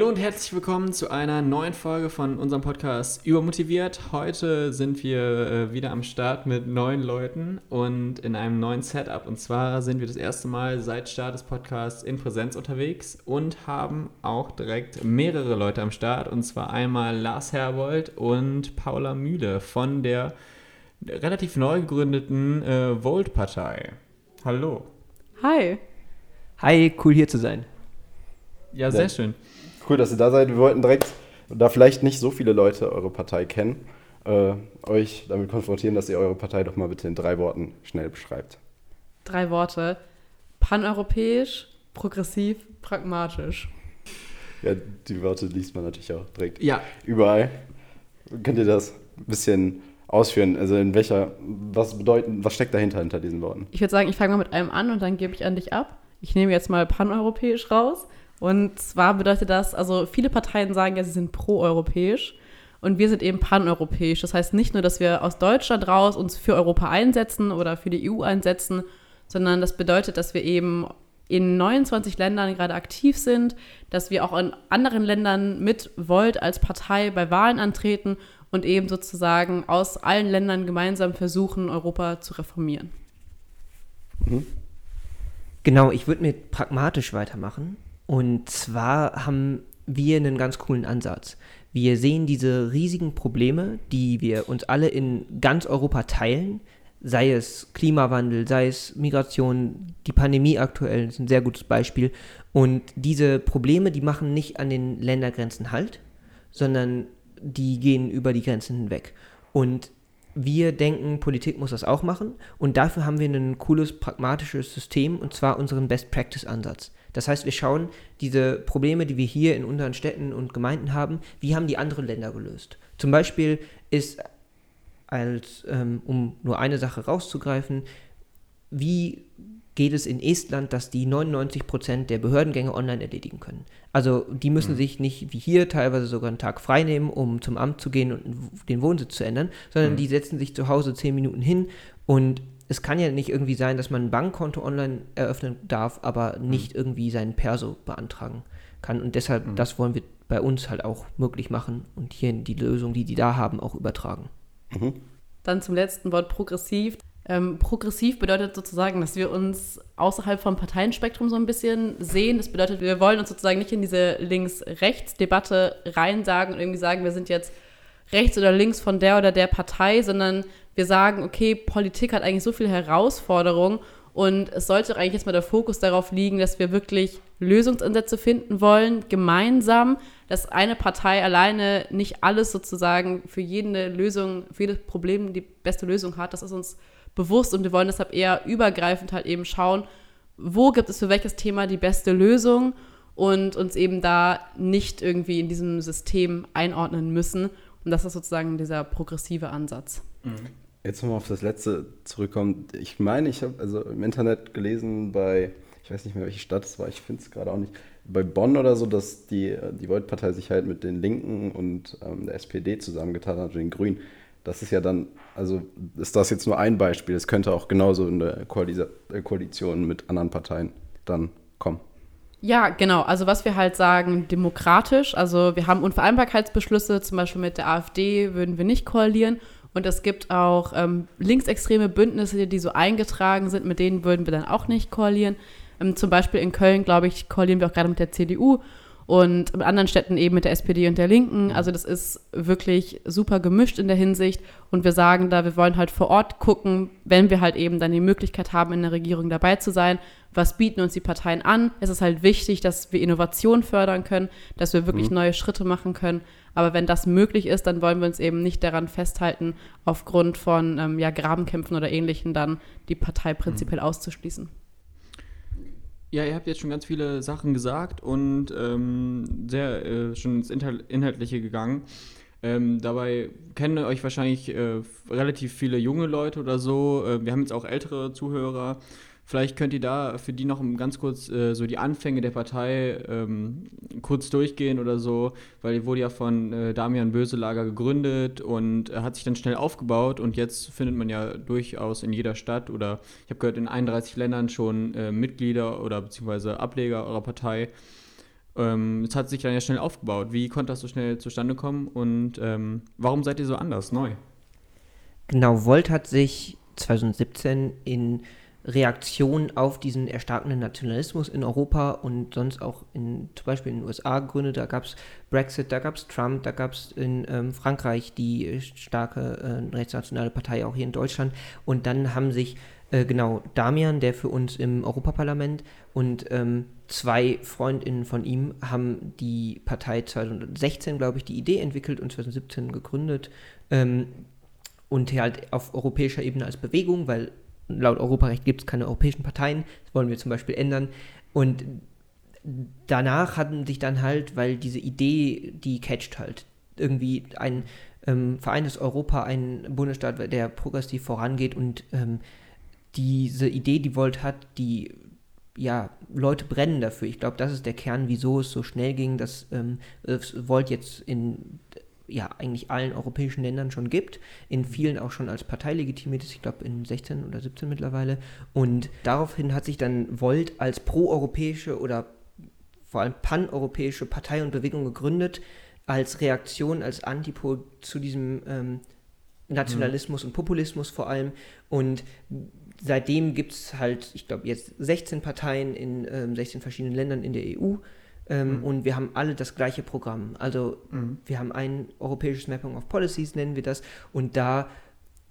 Hallo und herzlich willkommen zu einer neuen Folge von unserem Podcast Übermotiviert. Heute sind wir äh, wieder am Start mit neuen Leuten und in einem neuen Setup. Und zwar sind wir das erste Mal seit Start des Podcasts in Präsenz unterwegs und haben auch direkt mehrere Leute am Start. Und zwar einmal Lars Herbold und Paula Mühle von der relativ neu gegründeten äh, Volt-Partei. Hallo. Hi. Hi, cool hier zu sein. Ja, sehr ja. schön. Cool, dass ihr da seid. Wir wollten direkt, da vielleicht nicht so viele Leute eure Partei kennen, äh, euch damit konfrontieren, dass ihr eure Partei doch mal bitte in drei Worten schnell beschreibt. Drei Worte. Paneuropäisch, progressiv, pragmatisch. Ja, die Worte liest man natürlich auch direkt ja. überall. Könnt ihr das ein bisschen ausführen? Also in welcher, was bedeuten, was steckt dahinter hinter diesen Worten? Ich würde sagen, ich fange mal mit einem an und dann gebe ich an dich ab. Ich nehme jetzt mal paneuropäisch raus. Und zwar bedeutet das, also viele Parteien sagen ja, sie sind proeuropäisch und wir sind eben paneuropäisch. Das heißt nicht nur, dass wir aus Deutschland raus uns für Europa einsetzen oder für die EU einsetzen, sondern das bedeutet, dass wir eben in 29 Ländern gerade aktiv sind, dass wir auch in anderen Ländern mit Volt als Partei bei Wahlen antreten und eben sozusagen aus allen Ländern gemeinsam versuchen, Europa zu reformieren. Mhm. Genau, ich würde mit pragmatisch weitermachen. Und zwar haben wir einen ganz coolen Ansatz. Wir sehen diese riesigen Probleme, die wir uns alle in ganz Europa teilen, sei es Klimawandel, sei es Migration, die Pandemie aktuell ist ein sehr gutes Beispiel. Und diese Probleme, die machen nicht an den Ländergrenzen Halt, sondern die gehen über die Grenzen hinweg. Und wir denken, Politik muss das auch machen. Und dafür haben wir ein cooles, pragmatisches System, und zwar unseren Best-Practice-Ansatz. Das heißt, wir schauen diese Probleme, die wir hier in unseren Städten und Gemeinden haben, wie haben die anderen Länder gelöst. Zum Beispiel ist, als, ähm, um nur eine Sache rauszugreifen, wie geht es in Estland, dass die 99% der Behördengänge online erledigen können. Also die müssen mhm. sich nicht wie hier teilweise sogar einen Tag frei nehmen, um zum Amt zu gehen und den Wohnsitz zu ändern, sondern mhm. die setzen sich zu Hause 10 Minuten hin und es kann ja nicht irgendwie sein, dass man ein Bankkonto online eröffnen darf, aber mhm. nicht mhm. irgendwie seinen Perso beantragen kann. Und deshalb, mhm. das wollen wir bei uns halt auch möglich machen und hier die Lösung, die die da haben, auch übertragen. Mhm. Dann zum letzten Wort progressiv. Ähm, progressiv bedeutet sozusagen, dass wir uns außerhalb vom Parteienspektrum so ein bisschen sehen. Das bedeutet, wir wollen uns sozusagen nicht in diese Links-Rechts-Debatte reinsagen und irgendwie sagen, wir sind jetzt rechts oder links von der oder der Partei, sondern wir sagen, okay, Politik hat eigentlich so viele Herausforderungen und es sollte eigentlich jetzt mal der Fokus darauf liegen, dass wir wirklich Lösungsansätze finden wollen, gemeinsam, dass eine Partei alleine nicht alles sozusagen für jede Lösung, für jedes Problem die beste Lösung hat. Das ist uns bewusst und wir wollen deshalb eher übergreifend halt eben schauen, wo gibt es für welches Thema die beste Lösung und uns eben da nicht irgendwie in diesem System einordnen müssen. Und das ist sozusagen dieser progressive Ansatz. Mhm. Jetzt nochmal auf das letzte zurückkommen. Ich meine, ich habe also im Internet gelesen bei, ich weiß nicht mehr, welche Stadt es war, ich finde es gerade auch nicht, bei Bonn oder so, dass die, die Volt-Partei sich halt mit den Linken und ähm, der SPD zusammengetan hat den Grünen. Das ist ja dann, also ist das jetzt nur ein Beispiel. Es könnte auch genauso in der äh, Koalition mit anderen Parteien dann kommen. Ja, genau. Also was wir halt sagen, demokratisch. Also wir haben Unvereinbarkeitsbeschlüsse, zum Beispiel mit der AfD würden wir nicht koalieren. Und es gibt auch ähm, linksextreme Bündnisse, die so eingetragen sind, mit denen würden wir dann auch nicht koalieren. Ähm, zum Beispiel in Köln, glaube ich, koalieren wir auch gerade mit der CDU und in anderen Städten eben mit der SPD und der Linken. Also das ist wirklich super gemischt in der Hinsicht. Und wir sagen da, wir wollen halt vor Ort gucken, wenn wir halt eben dann die Möglichkeit haben, in der Regierung dabei zu sein, was bieten uns die Parteien an. Es ist halt wichtig, dass wir Innovation fördern können, dass wir wirklich mhm. neue Schritte machen können. Aber wenn das möglich ist, dann wollen wir uns eben nicht daran festhalten, aufgrund von ähm, ja, Grabenkämpfen oder Ähnlichem dann die Partei prinzipiell mhm. auszuschließen. Ja, ihr habt jetzt schon ganz viele Sachen gesagt und ähm, sehr äh, schon ins Inhaltliche gegangen. Ähm, dabei kennen euch wahrscheinlich äh, relativ viele junge Leute oder so. Äh, wir haben jetzt auch ältere Zuhörer. Vielleicht könnt ihr da für die noch ganz kurz äh, so die Anfänge der Partei ähm, kurz durchgehen oder so, weil die wurde ja von äh, Damian Böselager gegründet und äh, hat sich dann schnell aufgebaut und jetzt findet man ja durchaus in jeder Stadt oder ich habe gehört in 31 Ländern schon äh, Mitglieder oder beziehungsweise Ableger eurer Partei. Ähm, es hat sich dann ja schnell aufgebaut. Wie konnte das so schnell zustande kommen und ähm, warum seid ihr so anders, neu? Genau, Volt hat sich 2017 in Reaktion auf diesen erstarkenden Nationalismus in Europa und sonst auch in, zum Beispiel in den USA gegründet. Da gab es Brexit, da gab es Trump, da gab es in ähm, Frankreich die starke äh, rechtsnationale Partei, auch hier in Deutschland. Und dann haben sich äh, genau Damian, der für uns im Europaparlament und ähm, zwei Freundinnen von ihm haben die Partei 2016, glaube ich, die Idee entwickelt und 2017 gegründet. Ähm, und halt auf europäischer Ebene als Bewegung, weil laut Europarecht gibt es keine europäischen Parteien. Das wollen wir zum Beispiel ändern. Und danach hatten sich dann halt, weil diese Idee, die catcht halt, irgendwie ein ähm, vereintes Europa, ein Bundesstaat, der progressiv vorangeht und ähm, diese Idee, die Volt hat, die ja, Leute brennen dafür. Ich glaube, das ist der Kern, wieso es so schnell ging, dass ähm, Volt jetzt in ja, eigentlich allen europäischen Ländern schon gibt, in vielen auch schon als Partei legitimiert ist, ich glaube in 16 oder 17 mittlerweile. Und daraufhin hat sich dann Volt als proeuropäische oder vor allem paneuropäische Partei und Bewegung gegründet, als Reaktion, als Antipol zu diesem ähm, Nationalismus mhm. und Populismus vor allem. Und seitdem gibt es halt, ich glaube, jetzt 16 Parteien in ähm, 16 verschiedenen Ländern in der EU. Ähm, mhm. Und wir haben alle das gleiche Programm. Also mhm. wir haben ein europäisches Mapping of Policies, nennen wir das. Und da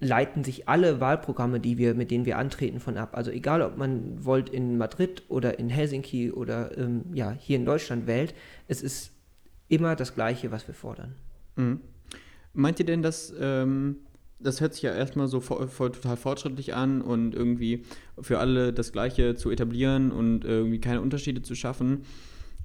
leiten sich alle Wahlprogramme, die wir, mit denen wir antreten, von ab. Also egal, ob man wollt in Madrid oder in Helsinki oder ähm, ja, hier in Deutschland wählt, es ist immer das Gleiche, was wir fordern. Mhm. Meint ihr denn, dass ähm, das hört sich ja erstmal so voll, voll, total fortschrittlich an und irgendwie für alle das Gleiche zu etablieren und irgendwie keine Unterschiede zu schaffen.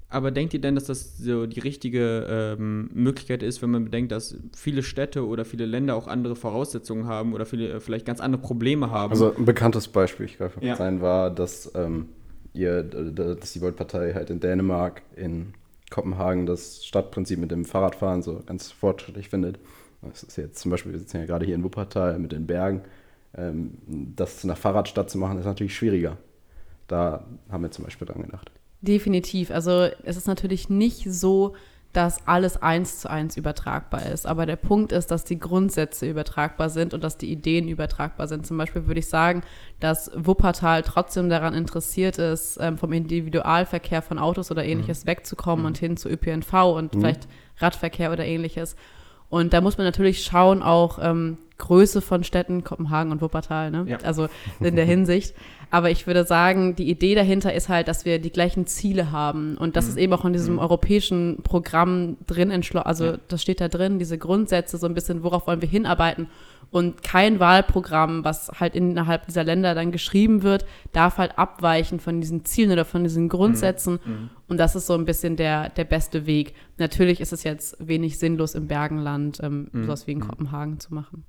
Aber denkt ihr denn, dass das so die richtige ähm, Möglichkeit ist, wenn man bedenkt, dass viele Städte oder viele Länder auch andere Voraussetzungen haben oder viele äh, vielleicht ganz andere Probleme haben? Also ein bekanntes Beispiel, ich glaube, ja. sein war, dass ähm, ihr, dass die Volt-Partei halt in Dänemark, in Kopenhagen das Stadtprinzip mit dem Fahrradfahren so ganz fortschrittlich findet. Das ist jetzt zum Beispiel, wir sitzen ja gerade hier in Wuppertal mit den Bergen. Ähm, das zu einer Fahrradstadt zu machen, ist natürlich schwieriger. Da haben wir zum Beispiel dran gedacht. Definitiv. Also es ist natürlich nicht so, dass alles eins zu eins übertragbar ist. Aber der Punkt ist, dass die Grundsätze übertragbar sind und dass die Ideen übertragbar sind. Zum Beispiel würde ich sagen, dass Wuppertal trotzdem daran interessiert ist, ähm, vom Individualverkehr von Autos oder ähnliches mhm. wegzukommen mhm. und hin zu ÖPNV und mhm. vielleicht Radverkehr oder ähnliches. Und da muss man natürlich schauen, auch ähm, Größe von Städten, Kopenhagen und Wuppertal, ne? Ja. also in der Hinsicht. Aber ich würde sagen, die Idee dahinter ist halt, dass wir die gleichen Ziele haben. Und das mhm. ist eben auch in diesem mhm. europäischen Programm drin, also ja. das steht da drin, diese Grundsätze, so ein bisschen, worauf wollen wir hinarbeiten. Und kein Wahlprogramm, was halt innerhalb dieser Länder dann geschrieben wird, darf halt abweichen von diesen Zielen oder von diesen Grundsätzen. Mhm. mhm. Und das ist so ein bisschen der, der beste Weg. Natürlich ist es jetzt wenig sinnlos im Bergenland, ähm, mhm. sowas wie in mhm. Kopenhagen zu machen.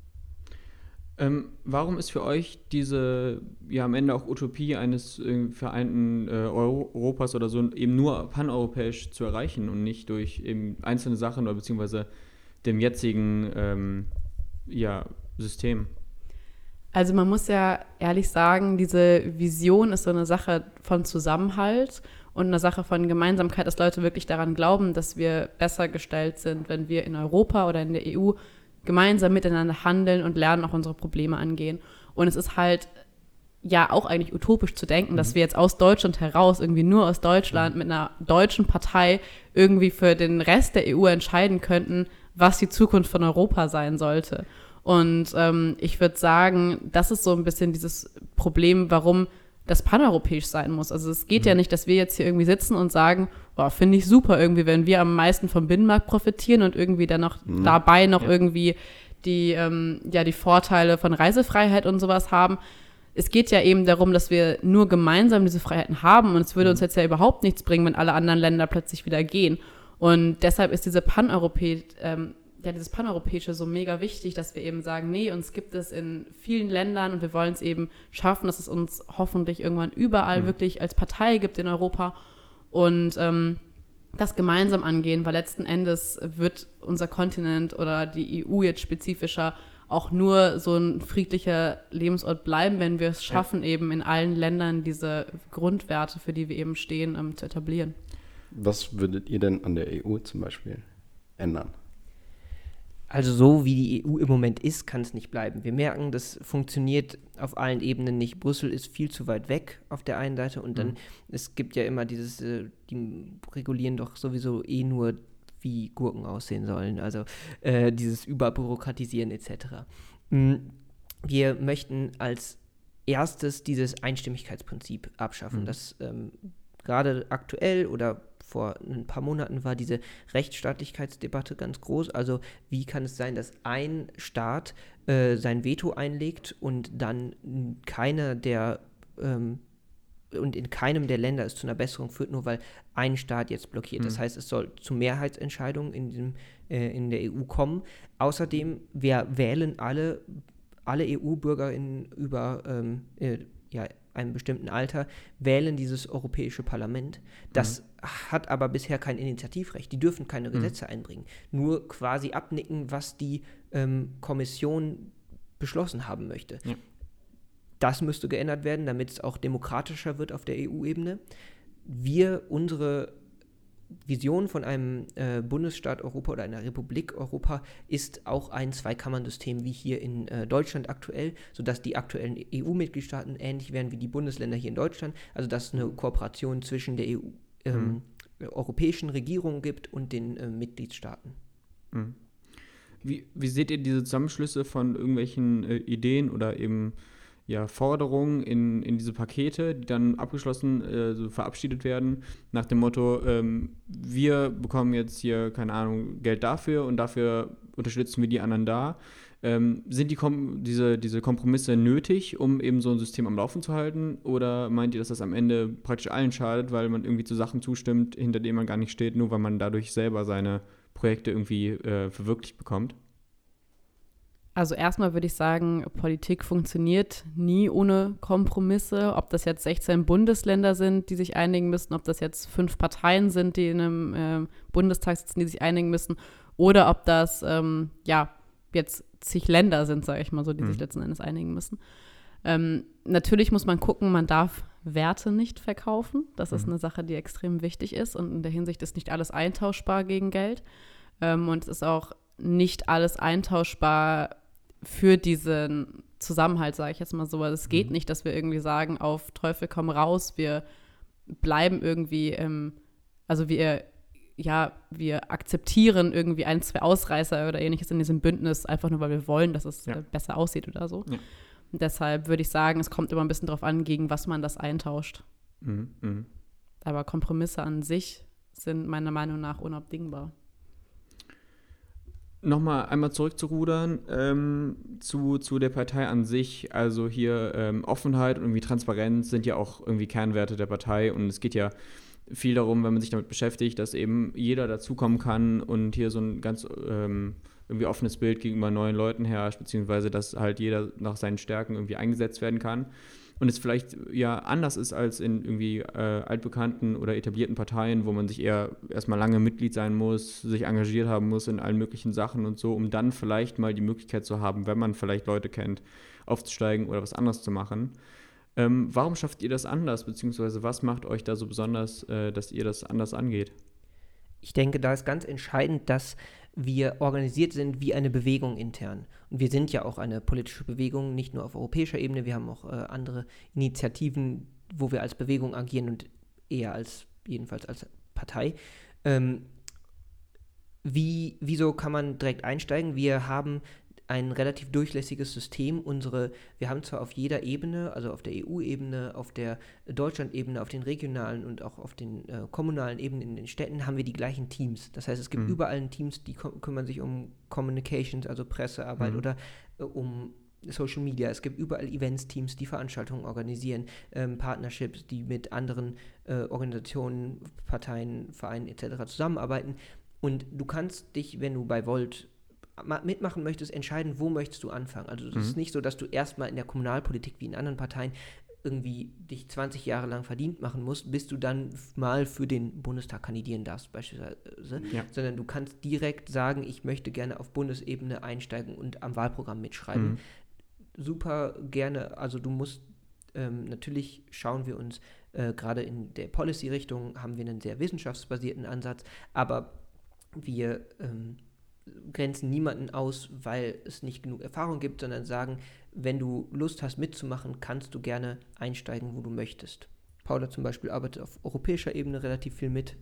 Ähm, warum ist für euch diese, ja am Ende auch Utopie eines äh, vereinten äh, Europas oder so eben nur paneuropäisch zu erreichen und nicht durch eben einzelne Sachen oder beziehungsweise dem jetzigen ähm, ja, System? Also man muss ja ehrlich sagen, diese Vision ist so eine Sache von Zusammenhalt und eine Sache von Gemeinsamkeit, dass Leute wirklich daran glauben, dass wir besser gestellt sind, wenn wir in Europa oder in der EU gemeinsam miteinander handeln und lernen, auch unsere Probleme angehen. Und es ist halt ja auch eigentlich utopisch zu denken, mhm. dass wir jetzt aus Deutschland heraus, irgendwie nur aus Deutschland, mhm. mit einer deutschen Partei irgendwie für den Rest der EU entscheiden könnten, was die Zukunft von Europa sein sollte. Und ähm, ich würde sagen, das ist so ein bisschen dieses Problem, warum das paneuropäisch sein muss. Also es geht mhm. ja nicht, dass wir jetzt hier irgendwie sitzen und sagen, boah, finde ich super irgendwie, wenn wir am meisten vom Binnenmarkt profitieren und irgendwie dann noch mhm. dabei noch ja. irgendwie die, ähm, ja, die Vorteile von Reisefreiheit und sowas haben. Es geht ja eben darum, dass wir nur gemeinsam diese Freiheiten haben und es würde mhm. uns jetzt ja überhaupt nichts bringen, wenn alle anderen Länder plötzlich wieder gehen. Und deshalb ist diese Paneuropäische ähm, ja, dieses Paneuropäische so mega wichtig, dass wir eben sagen, nee, uns gibt es in vielen Ländern und wir wollen es eben schaffen, dass es uns hoffentlich irgendwann überall mhm. wirklich als Partei gibt in Europa und ähm, das gemeinsam angehen, weil letzten Endes wird unser Kontinent oder die EU jetzt spezifischer auch nur so ein friedlicher Lebensort bleiben, wenn wir es schaffen, ja. eben in allen Ländern diese Grundwerte, für die wir eben stehen, ähm, zu etablieren. Was würdet ihr denn an der EU zum Beispiel ändern? Also so wie die EU im Moment ist, kann es nicht bleiben. Wir merken, das funktioniert auf allen Ebenen nicht. Brüssel ist viel zu weit weg auf der einen Seite und dann, mhm. es gibt ja immer dieses, äh, die regulieren doch sowieso eh nur, wie Gurken aussehen sollen. Also äh, dieses Überbürokratisieren etc. Mhm. Wir möchten als erstes dieses Einstimmigkeitsprinzip abschaffen. Mhm. Das ähm, gerade aktuell oder vor ein paar Monaten war diese Rechtsstaatlichkeitsdebatte ganz groß. Also wie kann es sein, dass ein Staat äh, sein Veto einlegt und dann keiner der ähm, und in keinem der Länder es zu einer Besserung führt, nur weil ein Staat jetzt blockiert. Das heißt, es soll zu Mehrheitsentscheidungen in, diesem, äh, in der EU kommen. Außerdem, wir wählen alle, alle EU-BürgerInnen über ähm, äh, ja, einem bestimmten Alter wählen dieses Europäische Parlament. Das mhm. Hat aber bisher kein Initiativrecht. Die dürfen keine mhm. Gesetze mhm. einbringen. Nur quasi abnicken, was die ähm, Kommission beschlossen haben möchte. Ja. Das müsste geändert werden, damit es auch demokratischer wird auf der EU-Ebene. Wir, unsere Vision von einem äh, Bundesstaat Europa oder einer Republik Europa ist auch ein Zweikammernsystem wie hier in äh, Deutschland aktuell, sodass die aktuellen EU-Mitgliedstaaten ähnlich wären wie die Bundesländer hier in Deutschland. Also dass eine Kooperation zwischen der EU, ähm, mhm. europäischen Regierung gibt und den äh, Mitgliedstaaten. Mhm. Wie, wie seht ihr diese Zusammenschlüsse von irgendwelchen äh, Ideen oder eben ja, Forderungen in, in diese Pakete, die dann abgeschlossen, äh, so verabschiedet werden, nach dem Motto, ähm, wir bekommen jetzt hier, keine Ahnung, Geld dafür und dafür unterstützen wir die anderen da. Ähm, sind die Kom diese, diese Kompromisse nötig, um eben so ein System am Laufen zu halten? Oder meint ihr, dass das am Ende praktisch allen schadet, weil man irgendwie zu Sachen zustimmt, hinter denen man gar nicht steht, nur weil man dadurch selber seine Projekte irgendwie äh, verwirklicht bekommt? Also erstmal würde ich sagen, Politik funktioniert nie ohne Kompromisse. Ob das jetzt 16 Bundesländer sind, die sich einigen müssen, ob das jetzt fünf Parteien sind, die in einem äh, Bundestag sitzen, die sich einigen müssen, oder ob das ähm, ja jetzt zig Länder sind, sage ich mal so, die mhm. sich letzten Endes einigen müssen. Ähm, natürlich muss man gucken, man darf Werte nicht verkaufen. Das mhm. ist eine Sache, die extrem wichtig ist und in der Hinsicht ist nicht alles eintauschbar gegen Geld. Ähm, und es ist auch nicht alles eintauschbar für diesen Zusammenhalt, sage ich jetzt mal so. Es geht mhm. nicht, dass wir irgendwie sagen, auf Teufel komm raus, wir bleiben irgendwie, ähm, also wir, ja, wir akzeptieren irgendwie ein, zwei Ausreißer oder ähnliches in diesem Bündnis, einfach nur, weil wir wollen, dass es ja. äh, besser aussieht oder so. Ja. deshalb würde ich sagen, es kommt immer ein bisschen darauf an, gegen was man das eintauscht. Mhm. Mhm. Aber Kompromisse an sich sind meiner Meinung nach unabdingbar nochmal einmal zurückzurudern ähm, zu, zu der Partei an sich. Also hier ähm, Offenheit und irgendwie Transparenz sind ja auch irgendwie Kernwerte der Partei und es geht ja viel darum, wenn man sich damit beschäftigt, dass eben jeder dazukommen kann und hier so ein ganz ähm, irgendwie offenes Bild gegenüber neuen Leuten herrscht, beziehungsweise dass halt jeder nach seinen Stärken irgendwie eingesetzt werden kann und es vielleicht ja anders ist als in irgendwie äh, altbekannten oder etablierten Parteien, wo man sich eher erstmal lange Mitglied sein muss, sich engagiert haben muss in allen möglichen Sachen und so, um dann vielleicht mal die Möglichkeit zu haben, wenn man vielleicht Leute kennt, aufzusteigen oder was anderes zu machen. Ähm, warum schafft ihr das anders, beziehungsweise was macht euch da so besonders, äh, dass ihr das anders angeht? Ich denke, da ist ganz entscheidend, dass wir organisiert sind wie eine Bewegung intern. Und wir sind ja auch eine politische Bewegung, nicht nur auf europäischer Ebene, wir haben auch äh, andere Initiativen, wo wir als Bewegung agieren und eher als, jedenfalls als Partei. Ähm, wie, wieso kann man direkt einsteigen? Wir haben ein relativ durchlässiges System. Unsere, wir haben zwar auf jeder Ebene, also auf der EU-Ebene, auf der Deutschland-Ebene, auf den regionalen und auch auf den äh, kommunalen Ebenen in den Städten haben wir die gleichen Teams. Das heißt, es gibt mhm. überall Teams, die kümmern sich um Communications, also Pressearbeit mhm. oder äh, um Social Media. Es gibt überall Events-Teams, die Veranstaltungen organisieren, ähm, Partnerships, die mit anderen äh, Organisationen, Parteien, Vereinen etc. zusammenarbeiten. Und du kannst dich, wenn du bei Volt mitmachen möchtest, entscheiden, wo möchtest du anfangen. Also es mhm. ist nicht so, dass du erstmal in der Kommunalpolitik wie in anderen Parteien irgendwie dich 20 Jahre lang verdient machen musst, bis du dann mal für den Bundestag kandidieren darfst, beispielsweise. Ja. Sondern du kannst direkt sagen, ich möchte gerne auf Bundesebene einsteigen und am Wahlprogramm mitschreiben. Mhm. Super gerne, also du musst ähm, natürlich schauen wir uns Äh, Gerade in der Policy-Richtung haben wir einen sehr wissenschaftsbasierten Ansatz, aber wir ähm, grenzen niemanden aus, weil es nicht genug Erfahrung gibt, sondern sagen, wenn du Lust hast mitzumachen, kannst du gerne einsteigen, wo du möchtest. Paula zum Beispiel arbeitet auf europäischer Ebene relativ viel mit.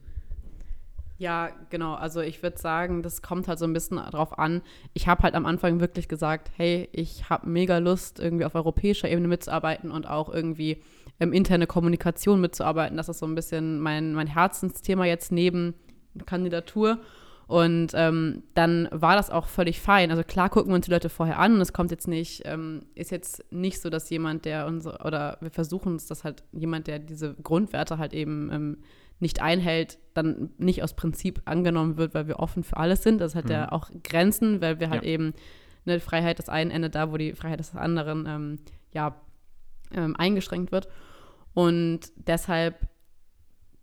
Ja, genau. Also ich würde sagen, das kommt halt so ein bisschen drauf an. Ich habe halt am Anfang wirklich gesagt, hey, ich habe mega Lust, irgendwie auf europäischer Ebene mitzuarbeiten und auch irgendwie ähm, interne Kommunikation mitzuarbeiten. Das ist so ein bisschen mein, mein Herzensthema jetzt neben Kandidatur. Und ähm, dann war das auch völlig fein. Also klar gucken wir uns die Leute vorher an und es kommt jetzt nicht, ähm, ist jetzt nicht so, dass jemand, der unsere, oder wir versuchen es, dass halt jemand, der diese Grundwerte halt eben ähm, nicht einhält, dann nicht aus Prinzip angenommen wird, weil wir offen für alles sind. Das hat mhm. ja auch Grenzen, weil wir halt ja. eben eine Freiheit des einen endet da, wo die Freiheit des anderen ähm, ja ähm, eingeschränkt wird. Und deshalb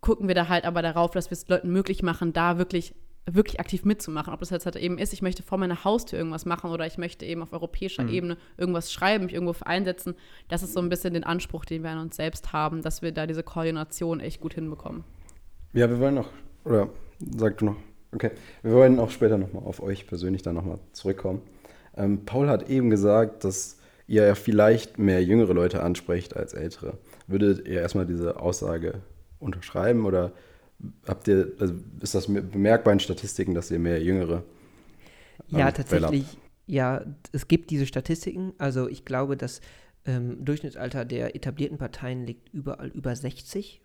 gucken wir da halt aber darauf, dass wir es Leuten möglich machen, da wirklich wirklich aktiv mitzumachen. Ob das jetzt halt eben ist, ich möchte vor meiner Haustür irgendwas machen oder ich möchte eben auf europäischer mhm. Ebene irgendwas schreiben, mich irgendwo einsetzen. Das ist so ein bisschen den Anspruch, den wir an uns selbst haben, dass wir da diese Koordination echt gut hinbekommen. Ja, wir wollen noch, oder sag du noch, okay, wir wollen auch später nochmal auf euch persönlich dann nochmal zurückkommen. Ähm, Paul hat eben gesagt, dass ihr ja vielleicht mehr jüngere Leute ansprecht als ältere. Würdet ihr erstmal diese Aussage unterschreiben oder habt ihr, also ist das bemerkbar in Statistiken, dass ihr mehr Jüngere Ja, ähm, tatsächlich, ja, es gibt diese Statistiken. Also ich glaube, das ähm, Durchschnittsalter der etablierten Parteien liegt überall über 60.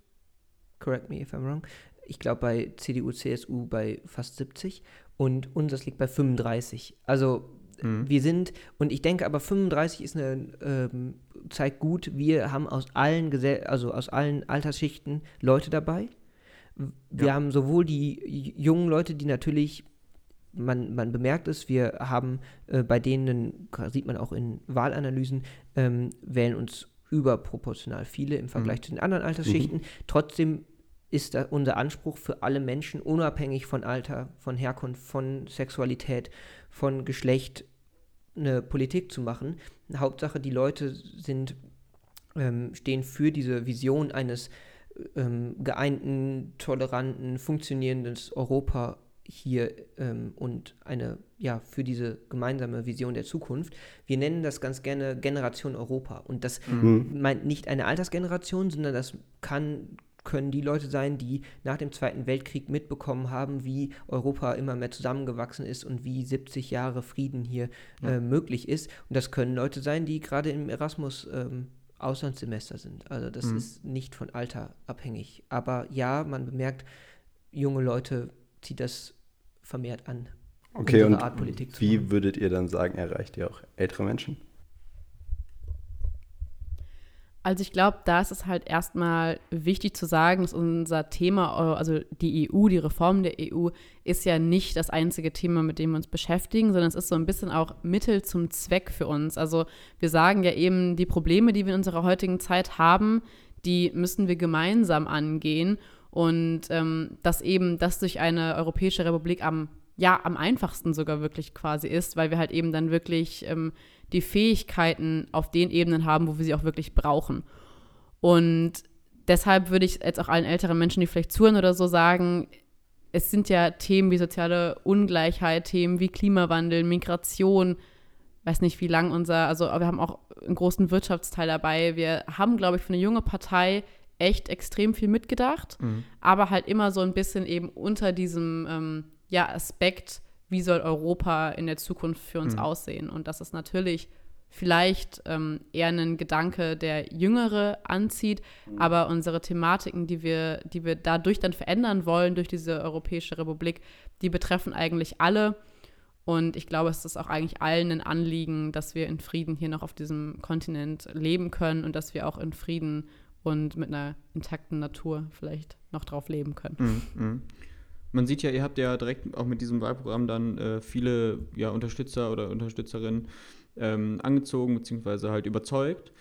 Correct me if I'm wrong. Ich glaube bei CDU, CSU bei fast 70 und unseres liegt bei 35. Also mhm. wir sind, und ich denke aber 35 ist eine, ähm, zeigt gut, wir haben aus allen, Gesell also aus allen Altersschichten Leute dabei. Wir ja. haben sowohl die jungen Leute, die natürlich, man, man bemerkt es, wir haben äh, bei denen, sieht man auch in Wahlanalysen, ähm, wählen uns überproportional viele im Vergleich mhm. zu den anderen Altersschichten. Mhm. Trotzdem ist unser Anspruch für alle Menschen, unabhängig von Alter, von Herkunft, von Sexualität, von Geschlecht, eine Politik zu machen. Hauptsache, die Leute sind, ähm, stehen für diese Vision eines ähm, geeinten, toleranten, funktionierendes Europa hier ähm, und eine, ja, für diese gemeinsame Vision der Zukunft. Wir nennen das ganz gerne Generation Europa. Und das mhm. meint nicht eine Altersgeneration, sondern das kann, können die Leute sein, die nach dem Zweiten Weltkrieg mitbekommen haben, wie Europa immer mehr zusammengewachsen ist und wie 70 Jahre Frieden hier äh, möglich ist. Und das können Leute sein, die gerade im Erasmus ähm, Auslandssemester sind. Also das mhm. ist nicht von Alter abhängig. Aber ja, man bemerkt, junge Leute zieht das vermehrt an. Okay, und wie würdet ihr dann sagen, erreicht ihr auch ältere Menschen? Also ich glaube, da ist es halt erstmal wichtig zu sagen, dass unser Thema, also die EU, die Reform der EU, ist ja nicht das einzige Thema, mit dem wir uns beschäftigen, sondern es ist so ein bisschen auch Mittel zum Zweck für uns. Also wir sagen ja eben, die Probleme, die wir in unserer heutigen Zeit haben, die müssen wir gemeinsam angehen und ähm, dass eben das durch eine Europäische Republik am ja am einfachsten sogar wirklich quasi ist, weil wir halt eben dann wirklich ähm, die Fähigkeiten auf den Ebenen haben, wo wir sie auch wirklich brauchen. Und deshalb würde ich jetzt auch allen älteren Menschen, die vielleicht zuhören oder so, sagen, es sind ja Themen wie soziale Ungleichheit, Themen wie Klimawandel, Migration, weiß nicht, wie lang unser, also wir haben auch einen großen Wirtschaftsteil dabei. Wir haben, glaube ich, für eine junge Partei echt extrem viel mitgedacht, mhm. aber halt immer so ein bisschen eben unter diesem ähm, ja, Aspekt, wie soll Europa in der Zukunft für uns mhm. aussehen. Und das ist natürlich vielleicht ähm, eher ein Gedanke, der Jüngere anzieht, mhm. aber unsere Thematiken, die wir, die wir dadurch dann verändern wollen, durch diese Europäische Republik, die betreffen eigentlich alle. Und ich glaube, es ist auch eigentlich allen ein Anliegen, dass wir in Frieden hier noch auf diesem Kontinent leben können und dass wir auch in Frieden und mit einer intakten Natur vielleicht noch drauf leben können. Mhm. Man sieht ja, ihr habt ja direkt auch mit diesem Wahlprogramm dann äh, viele ja, Unterstützer oder Unterstützerinnen ähm, angezogen bzw. halt überzeugt.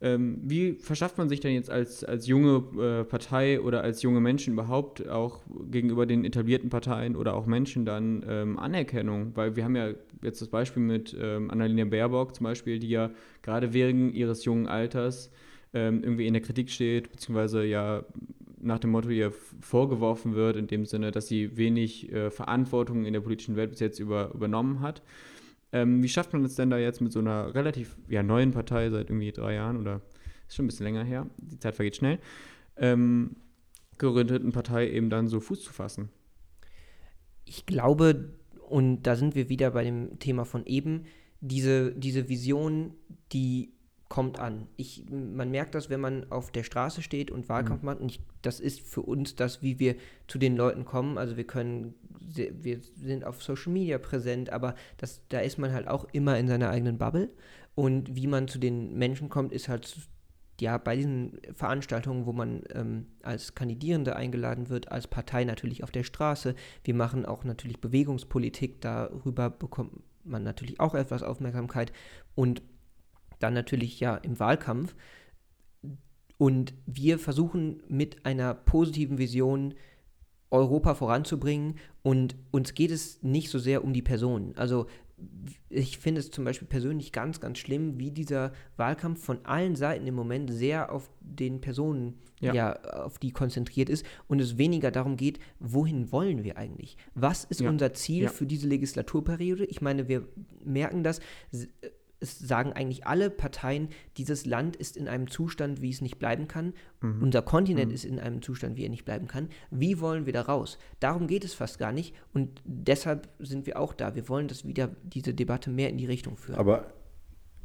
Ähm, wie verschafft man sich denn jetzt als, als junge äh, Partei oder als junge Menschen überhaupt auch gegenüber den etablierten Parteien oder auch Menschen dann ähm, Anerkennung? Weil wir haben ja jetzt das Beispiel mit ähm, Annalena Baerbock zum Beispiel, die ja gerade wegen ihres jungen Alters ähm, irgendwie in der Kritik steht, beziehungsweise ja nach dem Motto ihr vorgeworfen wird, in dem Sinne, dass sie wenig äh, Verantwortung in der politischen Welt bis jetzt über, übernommen hat. Ähm, wie schafft man es denn da jetzt mit so einer relativ ja, neuen Partei seit irgendwie drei Jahren oder ist schon ein bisschen länger her, die Zeit vergeht schnell, ähm, gegründeten Partei eben dann so Fuß zu fassen? Ich glaube, und da sind wir wieder bei dem Thema von eben, diese, diese Vision, die kommt an. Ich, man merkt das, wenn man auf der Straße steht und Wahlkampf mhm. macht. Und ich, das ist für uns das, wie wir zu den Leuten kommen. Also wir können, wir sind auf Social Media präsent, aber das, da ist man halt auch immer in seiner eigenen Bubble. Und wie man zu den Menschen kommt, ist halt ja bei diesen Veranstaltungen, wo man ähm, als Kandidierende eingeladen wird, als Partei natürlich auf der Straße. Wir machen auch natürlich Bewegungspolitik, darüber bekommt man natürlich auch etwas Aufmerksamkeit. Und dann natürlich ja im Wahlkampf. Und wir versuchen mit einer positiven Vision Europa voranzubringen und uns geht es nicht so sehr um die Personen. Also ich finde es zum Beispiel persönlich ganz, ganz schlimm, wie dieser Wahlkampf von allen Seiten im Moment sehr auf den Personen, ja, ja auf die konzentriert ist und es weniger darum geht, wohin wollen wir eigentlich? Was ist ja. unser Ziel ja. für diese Legislaturperiode? Ich meine, wir merken das es sagen eigentlich alle Parteien, dieses Land ist in einem Zustand, wie es nicht bleiben kann. Mhm. Unser Kontinent mhm. ist in einem Zustand, wie er nicht bleiben kann. Wie wollen wir da raus? Darum geht es fast gar nicht. Und deshalb sind wir auch da. Wir wollen, dass wieder diese Debatte mehr in die Richtung führen. Aber